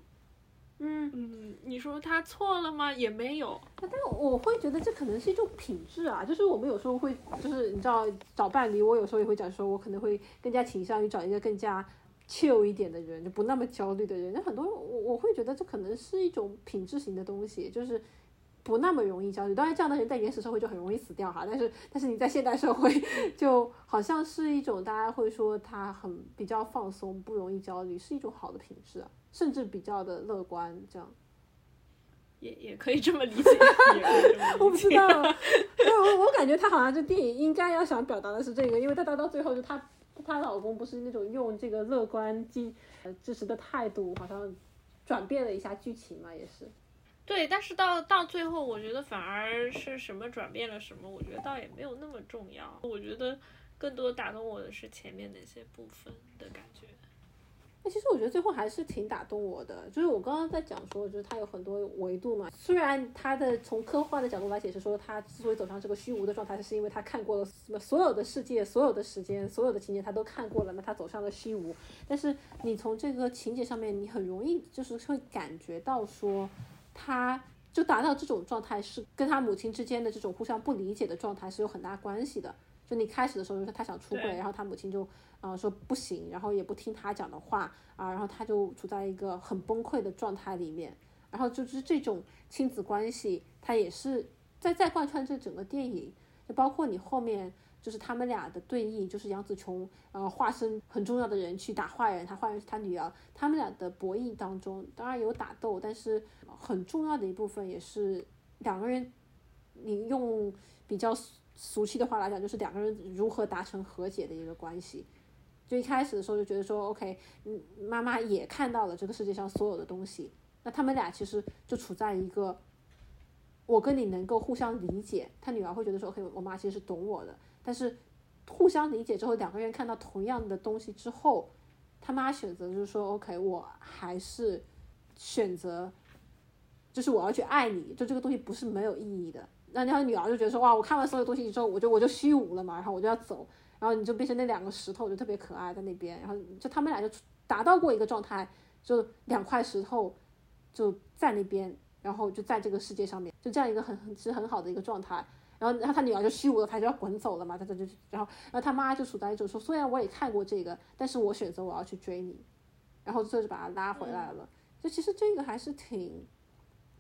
嗯嗯，你说他错了吗？也没有。但我会觉得这可能是一种品质啊，就是我们有时候会，就是你知道找伴侣，我有时候也会讲说，我可能会更加倾向于找一个更加 chill 一点的人，就不那么焦虑的人。那很多我我会觉得这可能是一种品质型的东西，就是不那么容易焦虑。当然，这样的人在原始社会就很容易死掉哈，但是但是你在现代社会，就好像是一种大家会说他很比较放松，不容易焦虑，是一种好的品质啊。甚至比较的乐观，这样，也 (laughs) 也可以这么理解。我不知道，我我感觉他好像这电影应该要想表达的是这个，因为他到到最后就他她老公不是那种用这个乐观、支支持的态度，好像转变了一下剧情嘛，也是。对，但是到到最后，我觉得反而是什么转变了什么，我觉得倒也没有那么重要。我觉得更多打动我的是前面那些部分的感觉。那其实我觉得最后还是挺打动我的，就是我刚刚在讲说，就是它有很多维度嘛。虽然它的从科幻的角度来解释说，他之所以走上这个虚无的状态，是因为他看过了什么所有的世界、所有的时间、所有的情节，他都看过了，那他走上了虚无。但是你从这个情节上面，你很容易就是会感觉到说，他就达到这种状态是跟他母亲之间的这种互相不理解的状态是有很大关系的。就你开始的时候就是他想出柜，然后他母亲就呃说不行，然后也不听他讲的话啊，然后他就处在一个很崩溃的状态里面，然后就是这种亲子关系，他也是在在贯穿这整个电影，就包括你后面。就是他们俩的对弈，就是杨紫琼，呃，化身很重要的人去打坏人，他坏人是他女儿，他们俩的博弈当中，当然有打斗，但是很重要的一部分也是两个人，你用比较俗气的话来讲，就是两个人如何达成和解的一个关系。就一开始的时候就觉得说，OK，嗯，妈妈也看到了这个世界上所有的东西，那他们俩其实就处在一个，我跟你能够互相理解，他女儿会觉得说，OK，我妈其实是懂我的。但是互相理解之后，两个人看到同样的东西之后，他妈选择就是说，OK，我还是选择，就是我要去爱你，就这个东西不是没有意义的。那他女儿就觉得说，哇，我看完所有东西之后，我就我就虚无了嘛，然后我就要走，然后你就变成那两个石头，就特别可爱在那边，然后就他们俩就达到过一个状态，就两块石头就在那边，然后就在这个世界上面，就这样一个很很其实很好的一个状态。然后，然后他女儿就虚无了，他就要滚走了嘛，他他就，然后，然后他妈就处在一种说，虽然我也看过这个，但是我选择我要去追你，然后最后就把他拉回来了。就其实这个还是挺，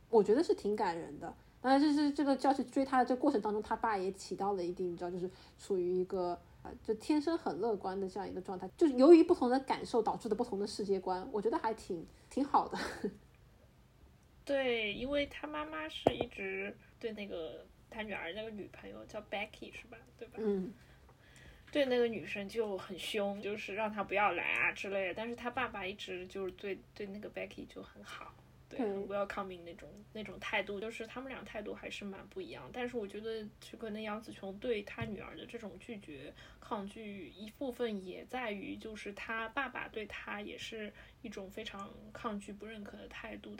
我觉得是挺感人的。当然，就是这个要去追他的这过程当中，他爸也起到了一定，你知道，就是处于一个啊，就天生很乐观的这样一个状态。就是由于不同的感受导致的不同的世界观，我觉得还挺挺好的。(laughs) 对，因为他妈妈是一直对那个。他女儿那个女朋友叫 Becky 是吧？对吧？嗯。对那个女生就很凶，就是让她不要来啊之类的。但是他爸爸一直就是对对那个 Becky 就很好，对 welcoming 那种那种态度，就是他们俩态度还是蛮不一样。但是我觉得，就可能杨紫琼对她女儿的这种拒绝、抗拒，一部分也在于，就是他爸爸对他也是一种非常抗拒、不认可的态度。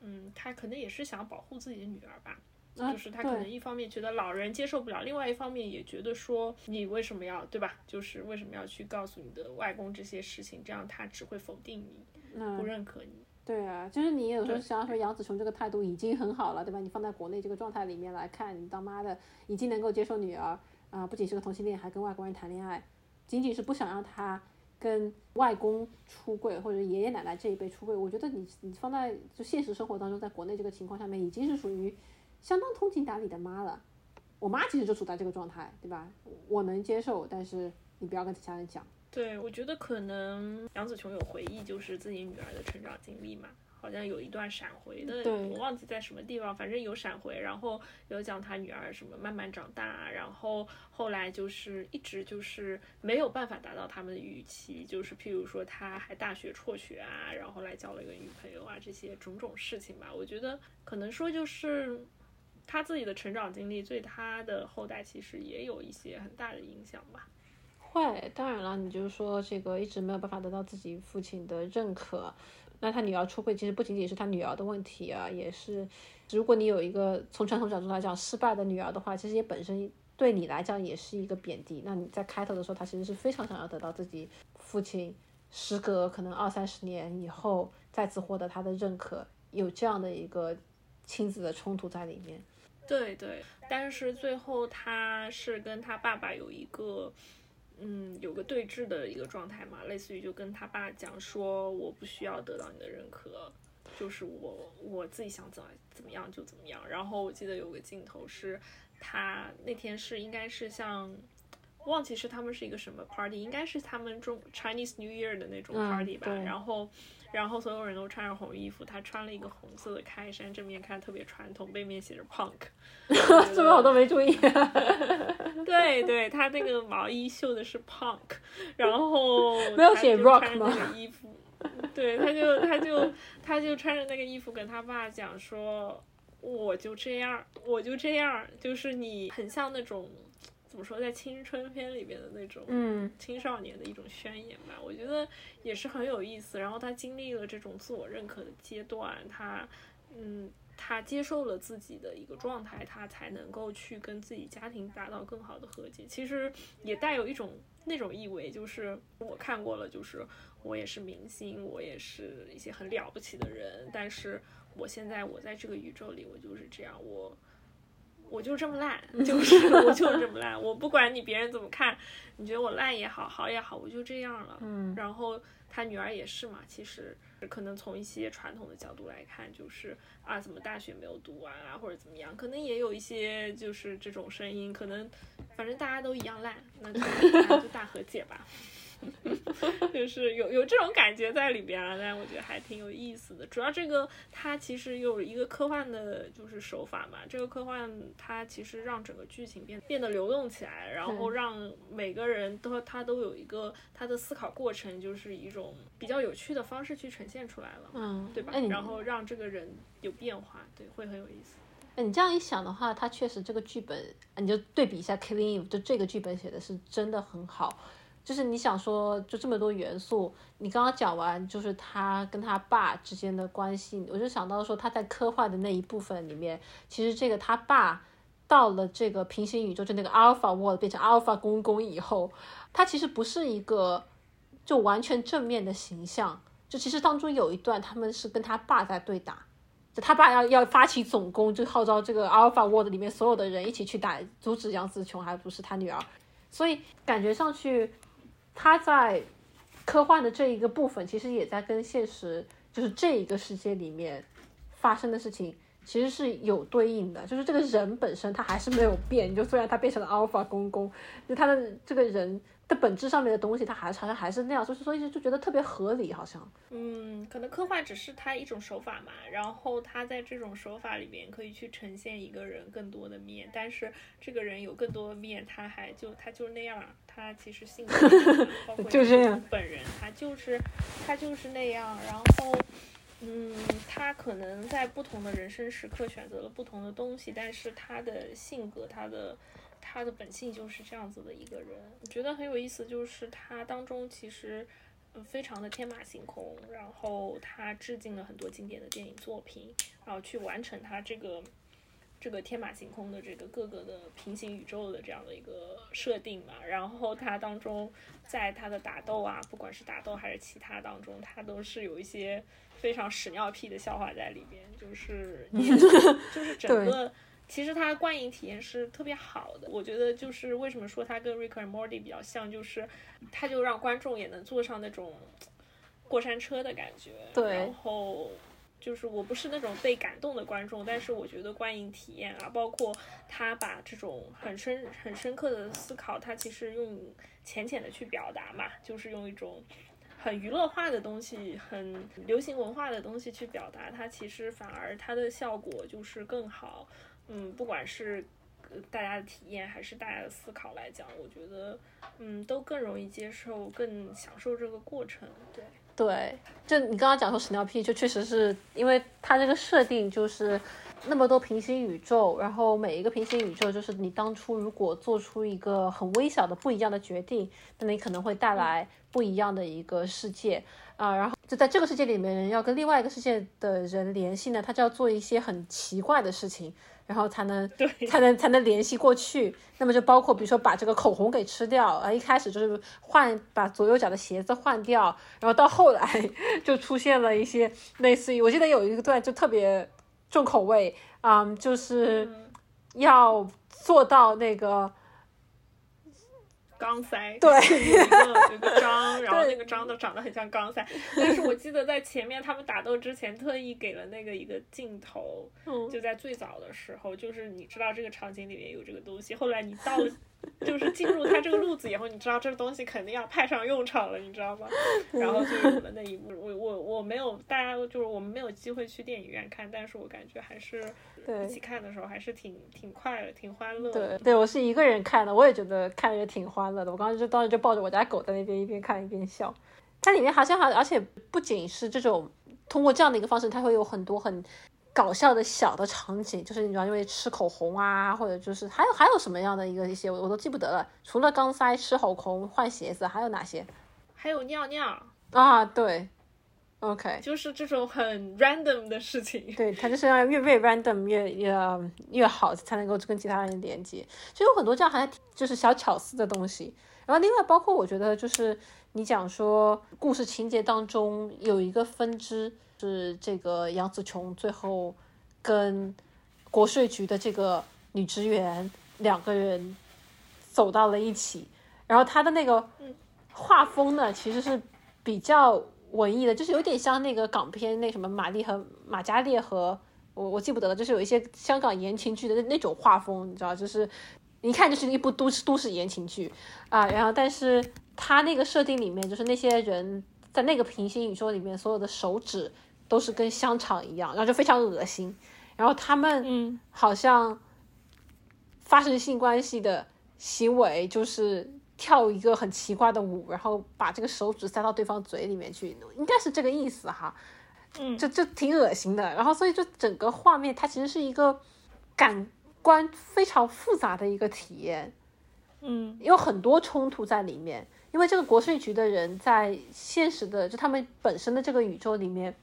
嗯，他可能也是想保护自己的女儿吧。就是他可能一方面觉得老人接受不了，另外一方面也觉得说你为什么要对吧？就是为什么要去告诉你的外公这些事情，这样他只会否定你，不认可你。对啊，就是你有时候想说杨紫琼这个态度已经很好了，对吧？你放在国内这个状态里面来看，你当妈的已经能够接受女儿啊，不仅是个同性恋，还跟外国人谈恋爱，仅仅是不想让她跟外公出柜或者爷爷奶奶这一辈出柜。我觉得你你放在就现实生活当中，在国内这个情况下面，已经是属于。相当通情达理的妈了，我妈其实就处在这个状态，对吧？我能接受，但是你不要跟其他人讲。对，我觉得可能杨紫琼有回忆，就是自己女儿的成长经历嘛，好像有一段闪回的，我忘记在什么地方，反正有闪回，然后有讲她女儿什么慢慢长大，然后后来就是一直就是没有办法达到他们的预期，就是譬如说她还大学辍学啊，然后来交了一个女朋友啊，这些种种事情吧，我觉得可能说就是。他自己的成长经历对他的后代其实也有一些很大的影响吧。会，当然了，你就是说这个一直没有办法得到自己父亲的认可，那他女儿出柜其实不仅仅是他女儿的问题啊，也是如果你有一个从传统角度来讲失败的女儿的话，其实也本身对你来讲也是一个贬低。那你在开头的时候，他其实是非常想要得到自己父亲，时隔可能二三十年以后再次获得他的认可，有这样的一个亲子的冲突在里面。对对，但是最后他是跟他爸爸有一个，嗯，有个对峙的一个状态嘛，类似于就跟他爸讲说，我不需要得到你的认可，就是我我自己想怎么怎么样就怎么样。然后我记得有个镜头是，他那天是应该是像，忘记是他们是一个什么 party，应该是他们中 Chinese New Year 的那种 party 吧，然后。然后所有人都穿着红衣服，他穿了一个红色的开衫，正面看特别传统，背面写着 punk，(laughs) 这个我都没注意。(laughs) 对对，他那个毛衣绣的是 punk，然后 (laughs) 没有写 rock 吗？衣服，对，他就他就他就穿着那个衣服跟他爸讲说，我就这样，我就这样，就是你很像那种。怎么说，在青春片里边的那种，嗯，青少年的一种宣言吧，我觉得也是很有意思。然后他经历了这种自我认可的阶段，他，嗯，他接受了自己的一个状态，他才能够去跟自己家庭达到更好的和解。其实也带有一种那种意味，就是我看过了，就是我也是明星，我也是一些很了不起的人，但是我现在我在这个宇宙里，我就是这样，我。我就这么烂，(laughs) 就是我就这么烂，我不管你别人怎么看，你觉得我烂也好，好也好，我就这样了。嗯，然后他女儿也是嘛，其实可能从一些传统的角度来看，就是啊，怎么大学没有读完啊，或者怎么样，可能也有一些就是这种声音，可能反正大家都一样烂，那就就大和解吧。(laughs) 就是有有这种感觉在里边啊，但我觉得还挺有意思的。主要这个它其实有一个科幻的，就是手法嘛。这个科幻它其实让整个剧情变变得流动起来，然后让每个人都他都有一个他的思考过程，就是一种比较有趣的方式去呈现出来了，嗯，对吧？然后让这个人有变化，对，会很有意思。哎，你这样一想的话，它确实这个剧本，你就对比一下《Killing Eve》，就这个剧本写的是真的很好。就是你想说，就这么多元素，你刚刚讲完，就是他跟他爸之间的关系，我就想到说他在科幻的那一部分里面，其实这个他爸到了这个平行宇宙，就那个 Alpha World 变成 Alpha 公公以后，他其实不是一个就完全正面的形象，就其实当中有一段他们是跟他爸在对打，就他爸要要发起总攻，就号召这个 Alpha World 里面所有的人一起去打，阻止杨紫琼，还不是他女儿，所以感觉上去。他在科幻的这一个部分，其实也在跟现实，就是这一个世界里面发生的事情，其实是有对应的。就是这个人本身他还是没有变，就虽然他变成了阿尔法公公，就他的这个人。的本质上面的东西，他还好像还是那样，所以所以就觉得特别合理，好像。嗯，可能科幻只是他一种手法嘛，然后他在这种手法里面可以去呈现一个人更多的面，但是这个人有更多的面，他还就他就是那样，他其实性格 (laughs) 就这样，本人他就是他就是那样，然后嗯，他可能在不同的人生时刻选择了不同的东西，但是他的性格，他的。他的本性就是这样子的一个人，我觉得很有意思，就是他当中其实非常的天马行空，然后他致敬了很多经典的电影作品，然后去完成他这个这个天马行空的这个各个的平行宇宙的这样的一个设定嘛。然后它当中在它的打斗啊，不管是打斗还是其他当中，它都是有一些非常屎尿屁的笑话在里边，就是 (laughs) 就是整个。其实它观影体验是特别好的，我觉得就是为什么说它跟《Rick and Morty》比较像，就是它就让观众也能坐上那种过山车的感觉。对。然后就是我不是那种被感动的观众，但是我觉得观影体验啊，包括他把这种很深很深刻的思考，他其实用浅浅的去表达嘛，就是用一种很娱乐化的东西、很流行文化的东西去表达，它其实反而它的效果就是更好。嗯，不管是大家的体验还是大家的思考来讲，我觉得嗯都更容易接受，更享受这个过程。对对，就你刚刚讲说屎尿屁，就确实是因为它这个设定就是那么多平行宇宙，然后每一个平行宇宙就是你当初如果做出一个很微小的不一样的决定，那你可能会带来不一样的一个世界啊。然后就在这个世界里面，要跟另外一个世界的人联系呢，他就要做一些很奇怪的事情。然后才能才能才能联系过去，那么就包括比如说把这个口红给吃掉，啊，一开始就是换把左右脚的鞋子换掉，然后到后来就出现了一些类似于，我记得有一个段就特别重口味，嗯，就是要做到那个。钢塞，对，有一个有个章，(laughs) 然后那个章都长得很像钢塞。但是我记得在前面他们打斗之前，特意给了那个一个镜头，就在最早的时候，就是你知道这个场景里面有这个东西。后来你到了，(laughs) 就是进入他这个路子以后，你知道这个东西肯定要派上用场了，你知道吗？然后就有了那一幕。我我我没有，大家就是我们没有机会去电影院看，但是我感觉还是。一起看的时候还是挺挺快乐，挺欢乐。对对，我是一个人看的，我也觉得看着也挺欢乐的。我刚刚就当时就抱着我家狗在那边一边看一边笑。它里面好像还而且不仅是这种通过这样的一个方式，它会有很多很搞笑的小的场景，就是你知道因为吃口红啊，或者就是还有还有什么样的一个一些我我都记不得了。除了钢塞、吃口红、换鞋子，还有哪些？还有尿尿啊，对。OK，就是这种很 random 的事情。对，他就是要越越 random 越越越好，才能够跟其他人连接。就有很多这样还就是小巧思的东西。然后另外包括我觉得就是你讲说故事情节当中有一个分支是这个杨紫琼最后跟国税局的这个女职员两个人走到了一起，然后他的那个画风呢，其实是比较文艺的，就是有点像那个港片那什么玛丽和马嘉烈和我我记不得了，就是有一些香港言情剧的那那种画风，你知道，就是一看就是一部都市都市言情剧啊，然后但是他那个设定里面，就是那些人在那个平行宇宙里面，所有的手指都是跟香肠一样，然后就非常恶心，然后他们嗯好像发生性关系的行为就是跳一个很奇怪的舞，然后把这个手指塞到对方嘴里面去，应该是这个意思哈。嗯，就就挺恶心的。然后所以就整个画面它其实是一个感官非常复杂的一个体验，嗯有很多冲突在里面。因为这个国税局的人在现实的就他们本身的这个宇宙里面。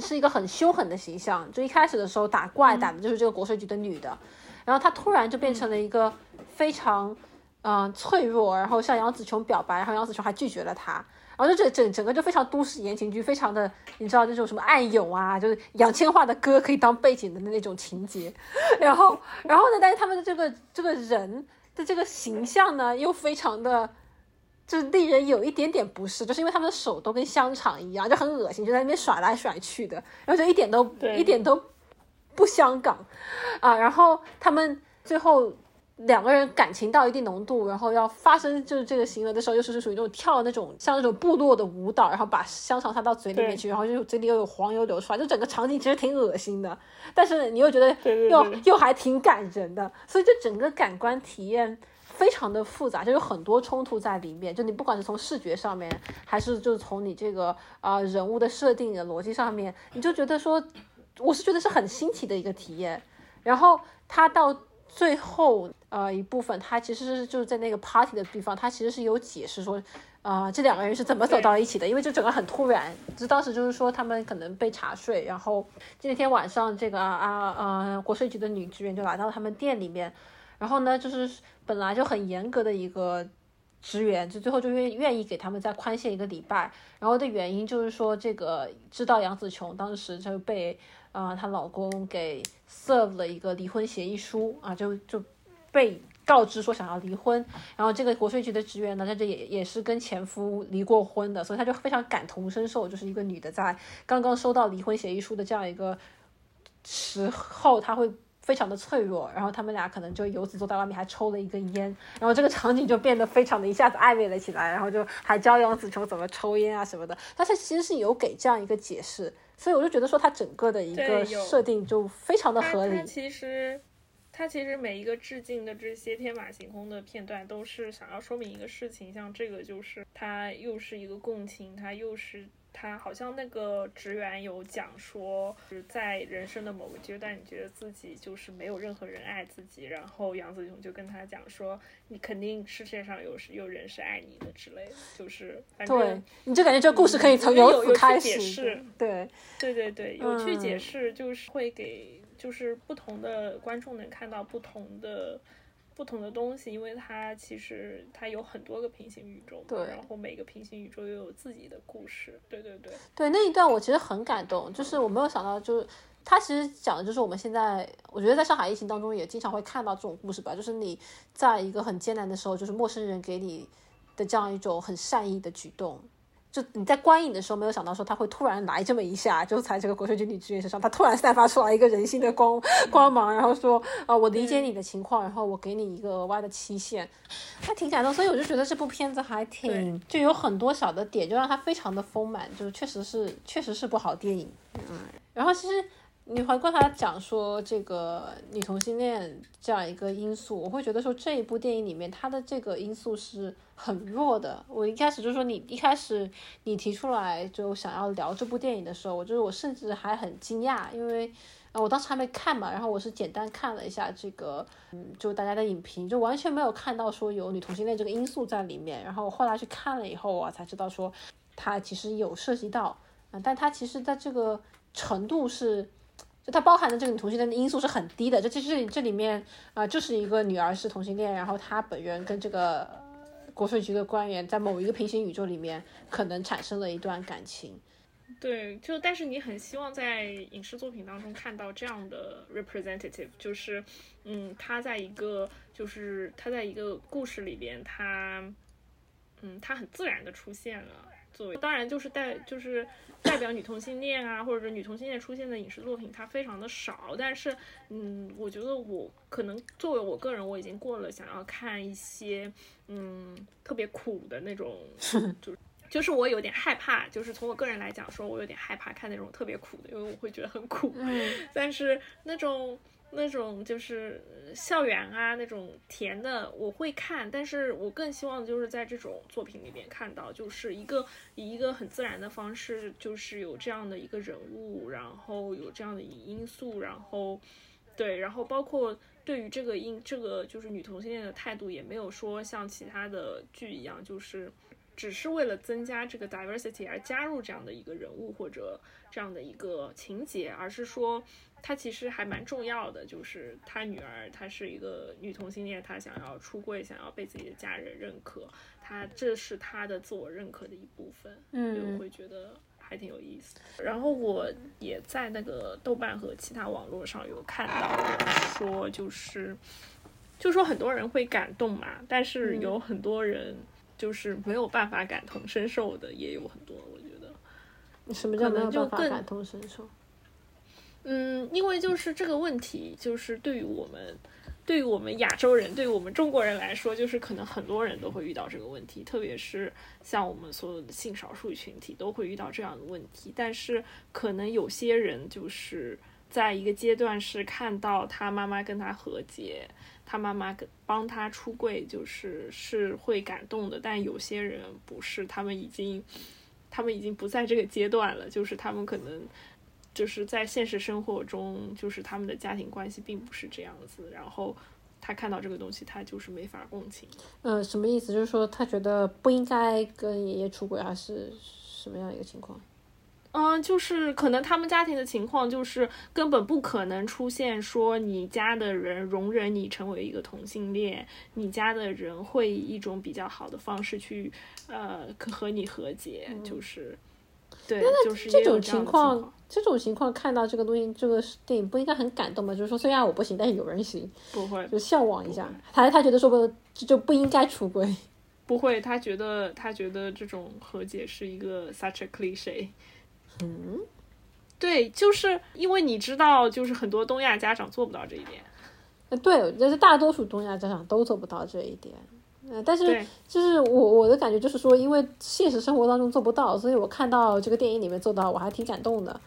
是一个很凶狠的形象，就一开始的时候打怪打的就是这个国税局的女的，然后她突然就变成了一个非常嗯、呃脆弱，然后向杨紫琼表白，然后杨紫琼还拒绝了她，然后就整整整个就非常都市言情剧，非常的你知道那种什么暗涌啊，就是杨千嬅的歌可以当背景的那种情节，然后然后呢，但是他们的这个这个人的这个形象呢，又非常的。就是令人有一点点不适，就是因为他们的手都跟香肠一样，就很恶心，就在那边甩来甩去的，然后就一点都对。一点都不香港。啊。然后他们最后两个人感情到一定浓度，然后要发生就是这个行为的时候，又是属于那种跳那种像那种部落的舞蹈，然后把香肠塞到嘴里面去，然后就嘴里又有黄油流出来，就整个场景其实挺恶心的，但是你又觉得又对。又还挺感人的，所以就整个感官体验非常的复杂，就有很多冲突在里面。就你不管是从视觉上面，还是就是从你这个啊、呃人物的设定的逻辑上面，你就觉得说，我是觉得是很新奇的一个体验。然后他到最后呃一部分，他其实是就是在那个 party 的地方，他其实是有解释说。啊、这两个人是怎么走到一起的？因为这整个很突然，就当时就是说他们可能被查税，然后那天晚上这个啊啊呃国税局的女职员就来到他们店里面，然后呢就是本来就很严格的一个职员，就最后就愿愿意给他们再宽限一个礼拜，然后的原因就是说这个知道杨紫琼当时就被啊、她老公给 serve 了一个离婚协议书啊，就就被告知说想要离婚，然后这个国税局的职员呢，在这也也是跟前夫离过婚的，所以他就非常感同身受，就是一个女的在刚刚收到离婚协议书的这样一个时候，她会非常的脆弱，然后他们俩可能就由此坐在外面还抽了一根烟，然后这个场景就变得非常的一下子暧昧了起来，然后就还教杨紫琼怎么抽烟啊什么的，但是其实是有给这样一个解释，所以我就觉得说它整个的一个设定就非常的合理它。其实，它其实每一个致敬的这些天马行空的片段，都是想要说明一个事情。像这个就是它又是一个共情，它又是它好像那个职员有讲说，就是在人生的某个阶段，你觉得自己就是没有任何人爱自己，然后杨紫琼就跟他讲说，你肯定世界上有有人是爱你的之类的，就是反正对，你就感觉这个故事可以从由此开解始释。对，对对对，有去解嗯释，就是会给就是不同的观众能看到不同的不同的东西，因为它其实它有很多个平行宇宙嘛，对然后每个平行宇宙又有自己的故事，对对对，对那一段我其实很感动，就是我没有想到，就是他其实讲的就是我们现在，我觉得在上海疫情当中也经常会看到这种故事吧，就是你在一个很艰难的时候，就是陌生人给你的这样一种很善意的举动。就你在观影的时候没有想到说他会突然来这么一下，就在这个国税局女职员身上，他突然散发出来一个人性的光光芒，然后说啊、我理解你的情况，然后我给你一个额外的期限，还挺感动。所以我就觉得这部片子还挺就有很多小的点，就让它非常的丰满，就是确实是确实是部好电影。嗯，然后其实你回过头来讲说这个女同性恋这样一个因素，我会觉得说这一部电影里面它的这个因素是很弱的。我一开始就说你一开始你提出来就想要聊这部电影的时候，我就是我甚至还很惊讶，因为。啊，我当时还没看嘛，然后我是简单看了一下这个，嗯，就大家的影评，就完全没有看到说有女同性恋这个因素在里面。然后我后来去看了以后啊，才知道说它其实有涉及到，啊、但它其实在这个程度是，就它包含的这个女同性恋的因素是很低的。这这这这里面啊、就是一个女儿是同性恋，然后她本人跟这个国税局的官员在某一个平行宇宙里面可能产生了一段感情。对，就但是你很希望在影视作品当中看到这样的 representative，就是嗯，他在一个就是他在一个故事里边，他嗯，他很自然的出现了。作为当然就是代就是代表女同性恋啊，或者是女同性恋出现的影视作品，它非常的少。但是嗯，我觉得我可能作为我个人，我已经过了想要看一些嗯特别苦的那种，(laughs) 就是就是我有点害怕。就是从我个人来讲，说我有点害怕看那种特别苦的，因为我会觉得很苦。嗯，但是那种。那种就是校园啊，那种甜的我会看，但是我更希望就是在这种作品里面看到，就是一个以一个很自然的方式，就是有这样的一个人物，然后有这样的因素，然后对，然后包括对于这个因这个就是女同性恋的态度，也没有说像其他的剧一样，就是只是为了增加这个 diversity 而加入这样的一个人物或者这样的一个情节，而是说。他其实还蛮重要的，就是他女儿，她是一个女同性恋，她想要出柜，想要被自己的家人认可，她这是她的自我认可的一部分，嗯，我会觉得还挺有意思。然后我也在那个豆瓣和其他网络上有看到说，就是就说很多人会感动嘛，但是有很多人就是没有办法感同身受的，也有很多，我觉得。什么叫没有办法感同身受？嗯，因为就是这个问题，就是对于我们，对于我们亚洲人，对于我们中国人来说，就是可能很多人都会遇到这个问题，特别是像我们所有的性少数群体都会遇到这样的问题。但是可能有些人就是在一个阶段是看到他妈妈跟他和解，他妈妈跟帮他出柜，就是是会感动的。但有些人不是，他们已经，他们已经不在这个阶段了，就是他们可能。就是在现实生活中，就是他们的家庭关系并不是这样子，然后他看到这个东西，他就是没法共情。呃，什么意思？就是说他觉得不应该跟爷爷出轨，还是什么样一个情况？嗯，就是可能他们家庭的情况就是根本不可能出现说你家的人容忍你成为一个同性恋，你家的人会以一种比较好的方式去呃和你和解，就是。对，就是这种情况，这种情况看到这个东西，这个电影不应该很感动吗？就是说，虽然我不行，但是有人行，不会，就向往一下。他他觉得说不就不应该出轨，不会，他觉得他觉得这种和解是一个 such a cliche。嗯，对，就是因为你知道，就是很多东亚家长做不到这一点。呃，对，但是大多数东亚家长都做不到这一点。呃，但是就是我我的感觉就是说，因为现实生活当中做不到，所以我看到这个电影里面做到，我还挺感动的。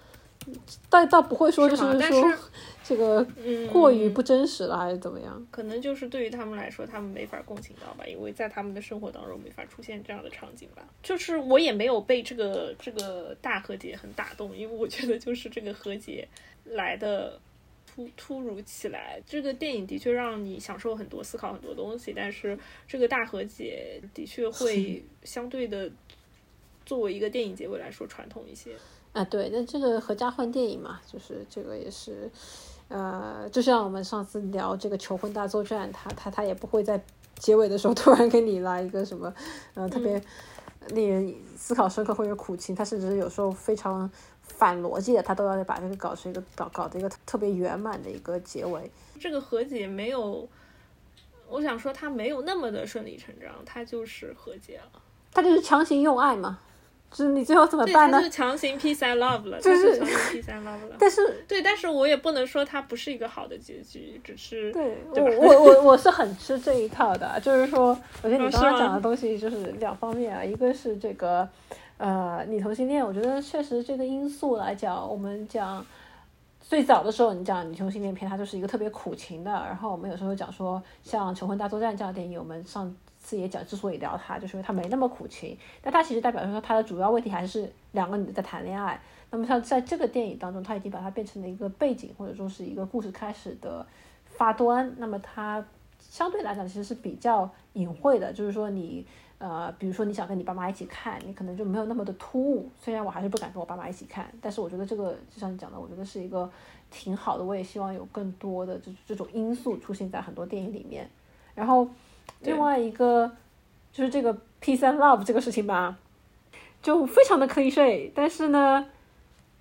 但倒不会说就是说 (laughs) 这个过于不真实了，还是怎么样？可能就是对于他们来说，他们没法共情到吧，因为在他们的生活当中没法出现这样的场景吧。就是我也没有被这个这个大和解很打动，因为我觉得就是这个和解来的。突突如其来，这个电影的确让你享受很多、思考很多东西，但是这个大和解的确会相对的作为一个电影结尾来说传统一些啊。对，那这个合家欢电影嘛，就是这个也是，呃，就像我们上次聊这个求婚大作战，他他他也不会在结尾的时候突然给你来一个什么，呃，特别令人思考深刻或者苦情，他甚至有时候非常。反逻辑的，他都要把这个搞成一个搞搞的一个特别圆满的一个结尾。这个和解没有，我想说他没有那么的顺理成章，他就是和解了。他就是强行用爱嘛，就是你最后怎么办呢？就是强行 peace and love 了，就是强行 peace and love 了。(laughs) 但是对，但是我也不能说它不是一个好的结局，只是对 (laughs) 我我我我是很吃这一套的，就是说，我觉得你刚刚讲的东西就是两方面啊，一个是这个。呃，女同性恋，我觉得确实这个因素来讲，我们讲最早的时候，你讲女同性恋片，它就是一个特别苦情的。然后我们有时候讲说，像《求婚大作战》这样的电影，我们上次也讲，之所以聊它，就是因为它没那么苦情。但它其实代表说，它的主要问题还是两个女的在谈恋爱。那么像在这个电影当中，它已经把它变成了一个背景，或者说是一个故事开始的发端。那么它相对来讲其实是比较隐晦的，就是说你。呃，比如说你想跟你爸妈一起看，你可能就没有那么的突兀。虽然我还是不敢跟我爸妈一起看，但是我觉得这个就像你讲的，我觉得是一个挺好的。我也希望有更多的这这种因素出现在很多电影里面。然后另外一个就是这个 peace and love 这个事情吧，就非常的 cliche。但是呢，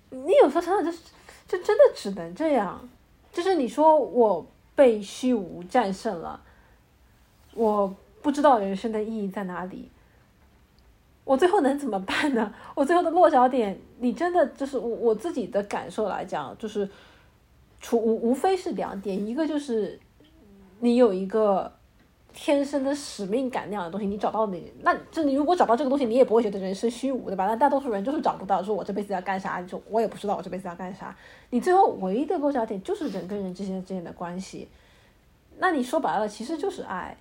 你有时候想想，就是就真的只能这样。就是你说我被虚无战胜了，我不知道人生的意义在哪里。我最后能怎么办呢？我最后的落脚点，你真的就是我我自己的感受来讲，就是除无无非是两点，一个就是你有一个天生的使命感那样的东西，你找到你，那就你如果找到这个东西，你也不会觉得人生虚无，对吧？那大多数人就是找不到，说我这辈子要干啥，就我也不知道我这辈子要干啥。你最后唯一的落脚点就是人跟人之间之间的关系，那你说白了其实就是爱。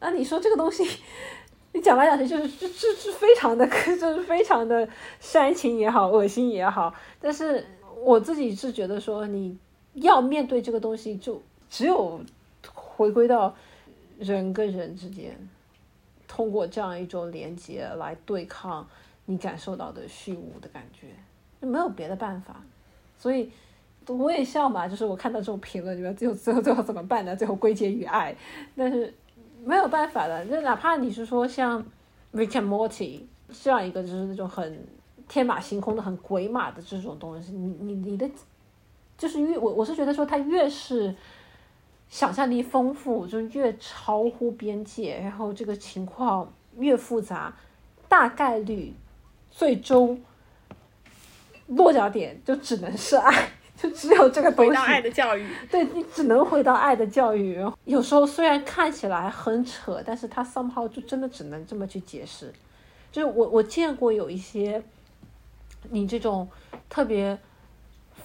那你说这个东西？(laughs) 你讲来讲去就是是是是非常的，(laughs) 就是非常的煽情也好，恶心也好。但是我自己是觉得说，你要面对这个东西，就只有回归到人跟人之间，通过这样一种连接来对抗你感受到的虚无的感觉，就没有别的办法。所以我也笑嘛，就是我看到这种评论，你们最后最后最后怎么办呢？最后归结于爱，但是。没有办法的，就哪怕你是说像《Rick and Morty》这样一个，就是那种很天马行空的、很鬼马的这种东西，你你你的，就是越我我是觉得说，它越是想象力丰富，就越超乎边界，然后这个情况越复杂，大概率最终落脚点就只能是爱。(laughs) 就只有这个东西。回到爱的教育。对你只能回到爱的教育。有时候虽然看起来很扯，但是他 somehow 就真的只能这么去解释。就是我我见过有一些，你这种特别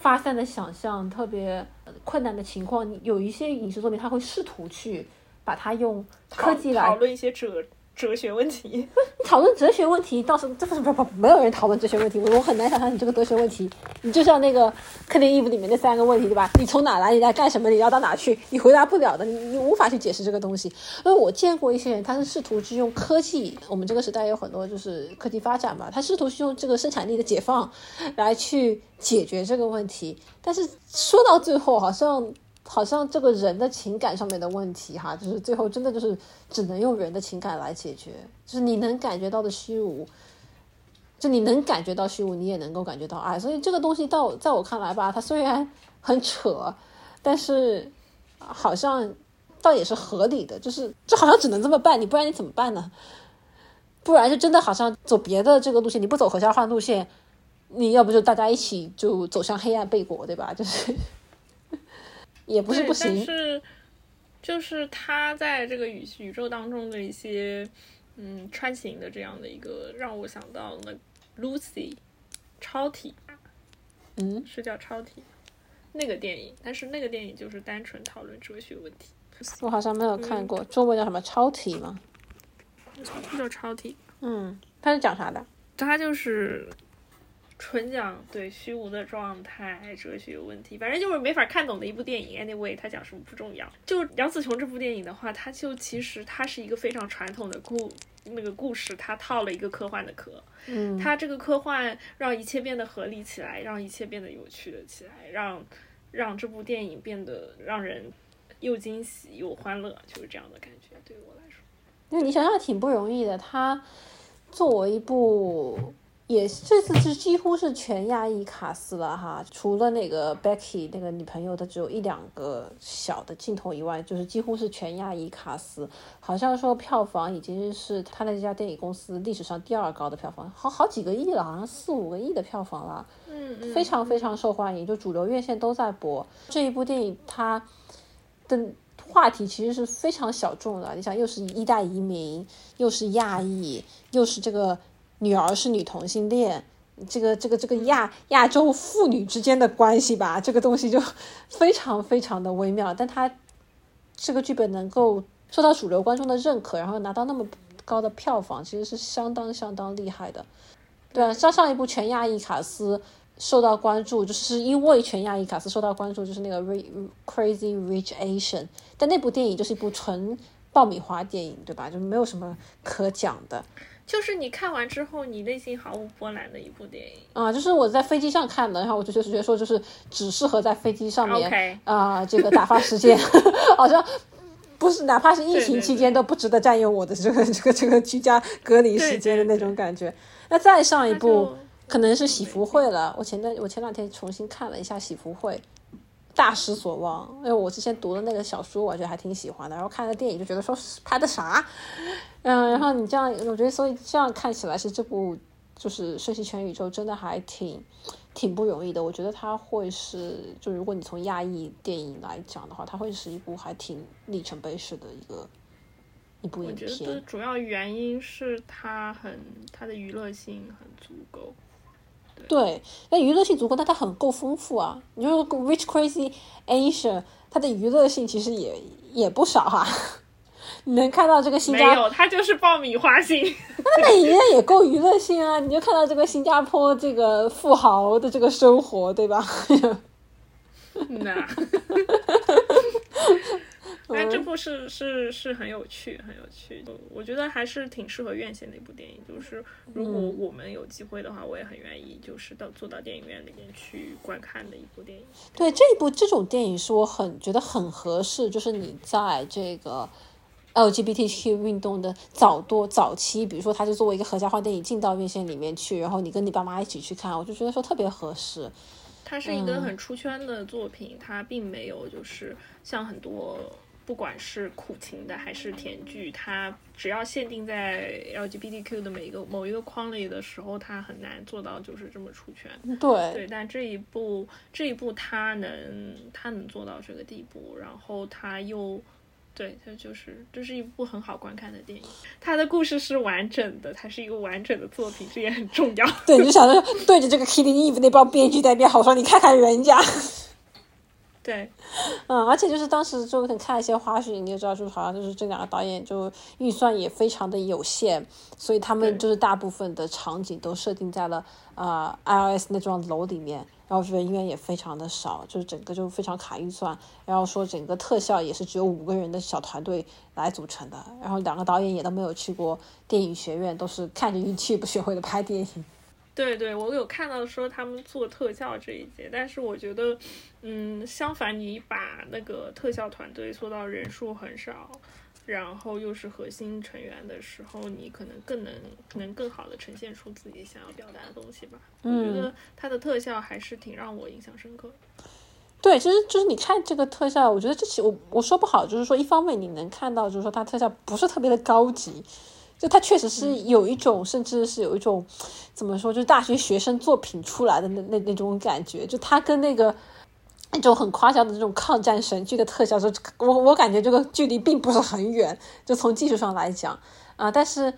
发散的想象、特别困难的情况，有一些影视作品他会试图去把它用科技来讨论一些哲。哲学问题，你 (laughs) 讨论哲学问题倒是这不是不不没有人讨论哲学问题，我我很难想象你这个哲学问题，你就像那个克林伊夫里面那三个问题对吧？你从哪来？你在干什么？你要到哪去？你回答不了的，你你无法去解释这个东西。因为我见过一些人，他是试图去用科技，我们这个时代有很多就是科技发展嘛，他试图去用这个生产力的解放来去解决这个问题，但是说到最后好像。好像这个人的情感上面的问题，哈，就是最后真的就是只能用人的情感来解决。就是你能感觉到的虚无，就你能感觉到虚无，你也能够感觉到爱。所以这个东西到在我看来吧，它虽然很扯，但是好像倒也是合理的。就是这好像只能这么办，你不然你怎么办呢？不然就真的好像走别的这个路线，你不走合家欢路线，你要不就大家一起就走向黑暗背锅，对吧？就是。也不是不行，但是就是他在这个宇宇宙当中的一些嗯穿行的这样的一个，让我想到了 Lucy 超体，嗯，是叫超体那个电影，但是那个电影就是单纯讨论哲学问题。我好像没有看过，中文叫什么超体吗？叫超体。嗯，它是讲啥的？它就是。纯讲对虚无的状态、哲学问题，反正就是没法看懂的一部电影。Anyway，它讲什么不重要。就杨紫琼这部电影的话，它就其实它是一个非常传统的故那个故事，它套了一个科幻的壳。嗯，它这个科幻让一切变得合理起来，让一切变得有趣了起来，让让这部电影变得让人又惊喜又欢乐，就是这样的感觉。对于我来说，那你想想挺不容易的。它作为一部。也这次是几乎是全亚裔卡司了哈，除了那个 Becky 那个女朋友她只有一两个小的镜头以外，就是几乎是全亚裔卡司。好像说票房已经是他那家电影公司历史上第二高的票房，好好几个亿了，好像四五个亿的票房了，嗯，非常非常受欢迎，就主流院线都在播这一部电影。它的话题其实是非常小众的，你想又是一代移民，又是亚裔，又是这个。女儿是女同性恋，这个这个这个亚亚洲妇女之间的关系吧，这个东西就非常非常的微妙。但他这个剧本能够受到主流观众的认可，然后拿到那么高的票房，其实是相当相当厉害的。对啊，上上一部全亚裔卡斯受到关注，就是因为全亚裔卡斯受到关注，就是那个《Crazy Rich Asian》，但那部电影就是一部纯爆米花电影，对吧？就没有什么可讲的。就是你看完之后，你内心毫无波澜的一部电影啊！就是我在飞机上看的，然后我就就是觉得说，就是只适合在飞机上面啊，这个打发时间，(laughs) 好像不是，哪怕是疫情期间都不值得占用我的这个这个这个居家隔离时间的那种感觉。那再上一部可能是《喜福会》了。我前段我前两天重新看了一下《喜福会》，大失所望。因为我之前读的那个小说，我觉得还挺喜欢的。然后看了电影，就觉得说拍的啥？嗯，然后你这样，我觉得所以这样看起来是这部就是《瞬息全宇宙》真的还挺。挺不容易的，我觉得它会是，就如果你从亚裔电影来讲的话，它会是一部还挺里程碑式的一个一部影片。我觉得主要原因是它很它的娱乐性很足够。对，那娱乐性足够，但它很够丰富啊。你说《Rich Crazy Asia》，它的娱乐性其实也也不少哈。(laughs) 你能看到这个新加坡，没有，它就是爆米花性。那那也也够娱乐性啊！你就看到这个新加坡这个富豪的这个生活，对吧？(laughs) 那，(laughs) 但这部是是是很有趣，很有趣。我觉得还是挺适合院线的一部电影。就是如果我们有机会的话，我也很愿意，就是到坐到电影院里面去观看的一部电影。对这一部这种电影是我很觉得很合适，就是你在这个。LGBTQ 运动的早多早期，比如说，它就作为一个合家欢电影进到院线里面去，然后你跟你爸妈一起去看，我就觉得说特别合适。它是一个很出圈的作品，它并没有就是像很多不管是苦情的还是甜剧，它只要限定在 LGBTQ 的每一个某一个框里的时候，它很难做到就是这么出圈。对对，但这一部这一部它能它能做到这个地步，然后它又。对，它就是这是一部很好观看的电影，它的故事是完整的，它是一个完整的作品，这也很重要。对，你就想着对着这个 Killing Eve 那帮编剧在编，好说你看看人家。对，嗯，而且就是当时就看一些花絮，你就知道，就是好像就是这两个导演就预算也非常的有限，所以他们就是大部分的场景都设定在了呃 I O S 那幢楼里面。然后人员也非常的少，就是整个就非常卡预算。然后说整个特效也是只有五个人的小团队来组成的。然后两个导演也都没有去过电影学院，都是看着 YouTube 学会的拍电影。对对，我有看到说他们做特效这一节，但是我觉得，嗯，相反，你把那个特效团队做到人数很少。然后又是核心成员的时候，你可能更能能更好的呈现出自己想要表达的东西吧。我觉得它的特效还是挺让我印象深刻。对，其实就是你看这个特效，我觉得这其我我说不好，就是说一方面你能看到，就是说它特效不是特别的高级，就它确实是有一种，甚至是有一种怎么说，就是大学学生作品出来的那那那种感觉，就它跟那个。那种很夸张的这种抗战神剧的特效，就我我感觉这个距离并不是很远，就从技术上来讲啊，但是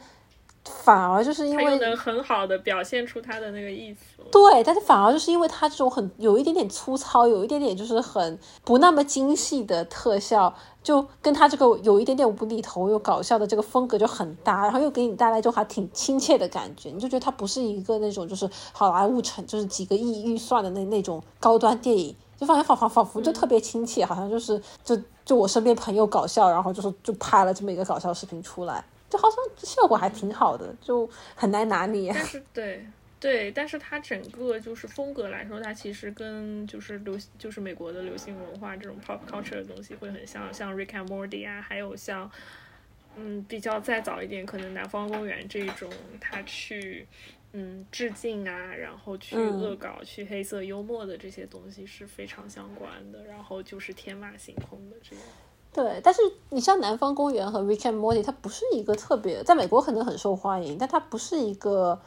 反而就是因为能很好的表现出他的那个意思。对，但是反而就是因为他这种很有一点点粗糙，有一点点就是很不那么精细的特效，就跟他这个有一点点无厘头又搞笑的这个风格就很搭，然后又给你带来一种还挺亲切的感觉，你就觉得他不是一个那种就是好莱坞成就是几个亿预算的那那种高端电影。就发现仿仿仿佛就特别亲切，好像就是就就我身边朋友搞笑，然后就是就拍了这么一个搞笑视频出来，就好像效果还挺好的，就很难拿捏。但是对对，但是它整个就是风格来说，它其实跟就是流就是美国的流行文化这种 pop culture 的东西会很像，像 Rick and Morty 啊，还有像嗯比较再早一点，可能南方公园这种，他去。嗯，致敬啊，然后去恶搞、去黑色幽默的这些东西是非常相关的，然后就是天马行空的这样。对，但是你像《南方公园》和《Rick and Morty》，它不是一个特别，在美国可能很受欢迎，但它不是一个，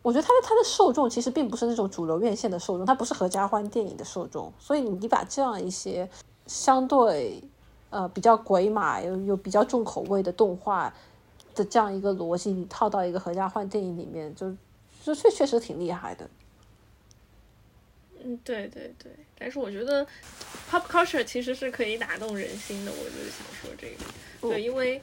我觉得它的它的受众其实并不是那种主流院线的受众，它不是合家欢电影的受众，所以你把这样一些相对呃比较鬼马又又比较重口味的动画的这样一个逻辑，你套到一个合家欢电影里面就。就确确实挺厉害的，嗯，对对对，但是我觉得 pop culture 其实是可以打动人心的，我就是想说这个，对，因为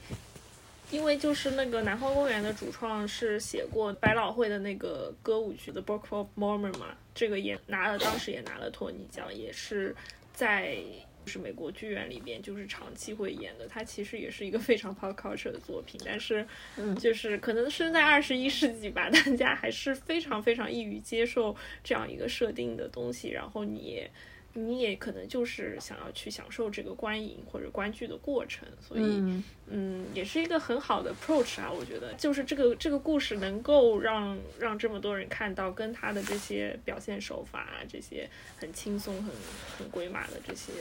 因为就是那个南方公园的主创是写过百老汇的那个歌舞剧的 Book of Mormon 嘛，这个也拿了，当时也拿了托尼奖，也是在。是美国剧院里边就是长期会演的，它其实也是一个非常 pop culture 的作品，但是，就是可能生在二十一世纪吧，大家还是非常非常易于接受这样一个设定的东西，然后你你也可能就是想要去享受这个观影或者观剧的过程，所以嗯，也是一个很好的 approach 啊，我觉得就是这个这个故事能够让让这么多人看到，跟他的这些表现手法啊，这些很轻松、很很鬼马的这些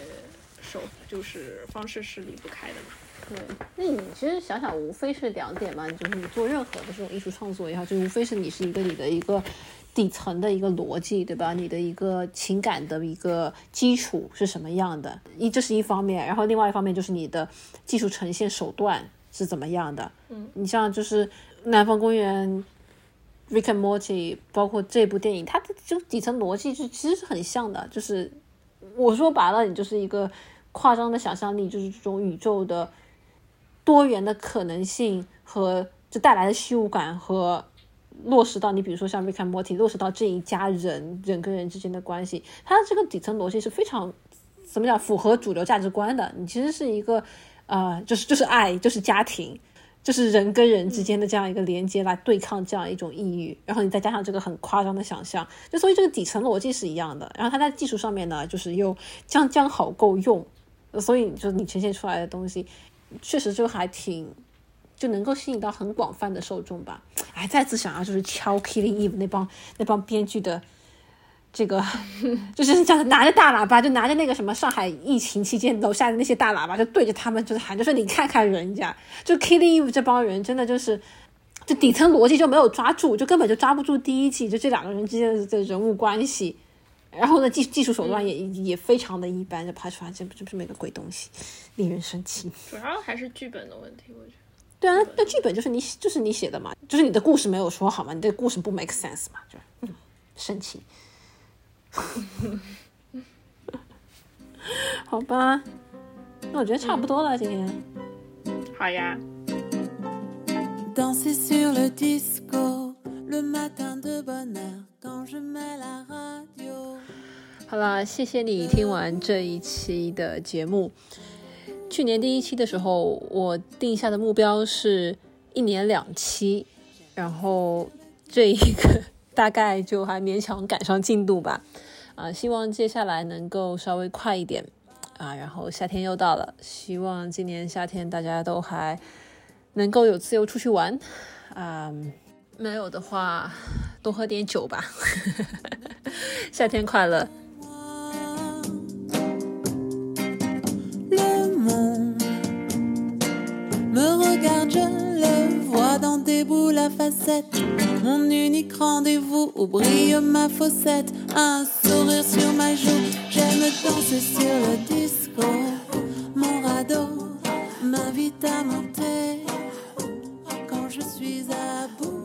手就是方式是离不开的嘛。对，那你其实想想，无非是两点嘛，就是你做任何的这种艺术创作也好，就无非是你是一个你的一个。底层的一个逻辑，对吧？你的一个情感的一个基础是什么样的？一这是一方面，然后另外一方面就是你的技术呈现手段是怎么样的？嗯，你像就是《南方公园》、《Rick and Morty》，包括这部电影，它的就底层逻辑是其实是很像的。就是我说白了，你就是一个夸张的想象力，就是这种宇宙的多元的可能性和就带来的虚无感和。落实到你，比如说像《Rick and Morty》，落实到这一家人人跟人之间的关系，它的这个底层逻辑是非常怎么讲符合主流价值观的。你其实是一个呃，就是就是爱，就是家庭，就是人跟人之间的这样一个连接来对抗这样一种抑郁，然后你再加上这个很夸张的想象，就所以这个底层逻辑是一样的。然后它在技术上面呢，就是又将将好够用，所以就你呈现出来的东西，确实就还挺。就能够吸引到很广泛的受众吧。哎，再次想要就是敲 Killing Eve 那帮那帮编剧的这个，(laughs) 就是这样拿着大喇叭，就拿着那个什么上海疫情期间楼下的那些大喇叭，就对着他们就是喊，就说你看看人家，就 Killing Eve 这帮人真的就是，就底层逻辑就没有抓住，就根本就抓不住第一季就这两个人之间的人物关系，然后呢技技术手段也也非常的一般，就拍出来这不这不是没个鬼东西，令人生气。主要还是剧本的问题，我觉得。对啊，那那剧本就是你就是你写的嘛，就是你的故事没有说好嘛，你这个故事不 make sense 嘛，就嗯，生气。好吧，那我觉得差不多了，今天。好呀。好了，谢谢你听完这一期的节目。去年第一期的时候，我定下的目标是一年两期，然后这一个大概就还勉强赶上进度吧。(laughs) 啊，希望接下来能够稍微快一点啊。然后夏天又到了，希望今年夏天大家都还能够有自由出去玩啊。没有的话，多喝点酒吧。(laughs) 夏天快乐。Me regarde, je le vois dans des boules à facettes. Mon unique rendez-vous où brille ma fossette. Un sourire sur ma joue, j'aime danser sur le disco. Mon radeau m'invite à monter quand je suis à bout.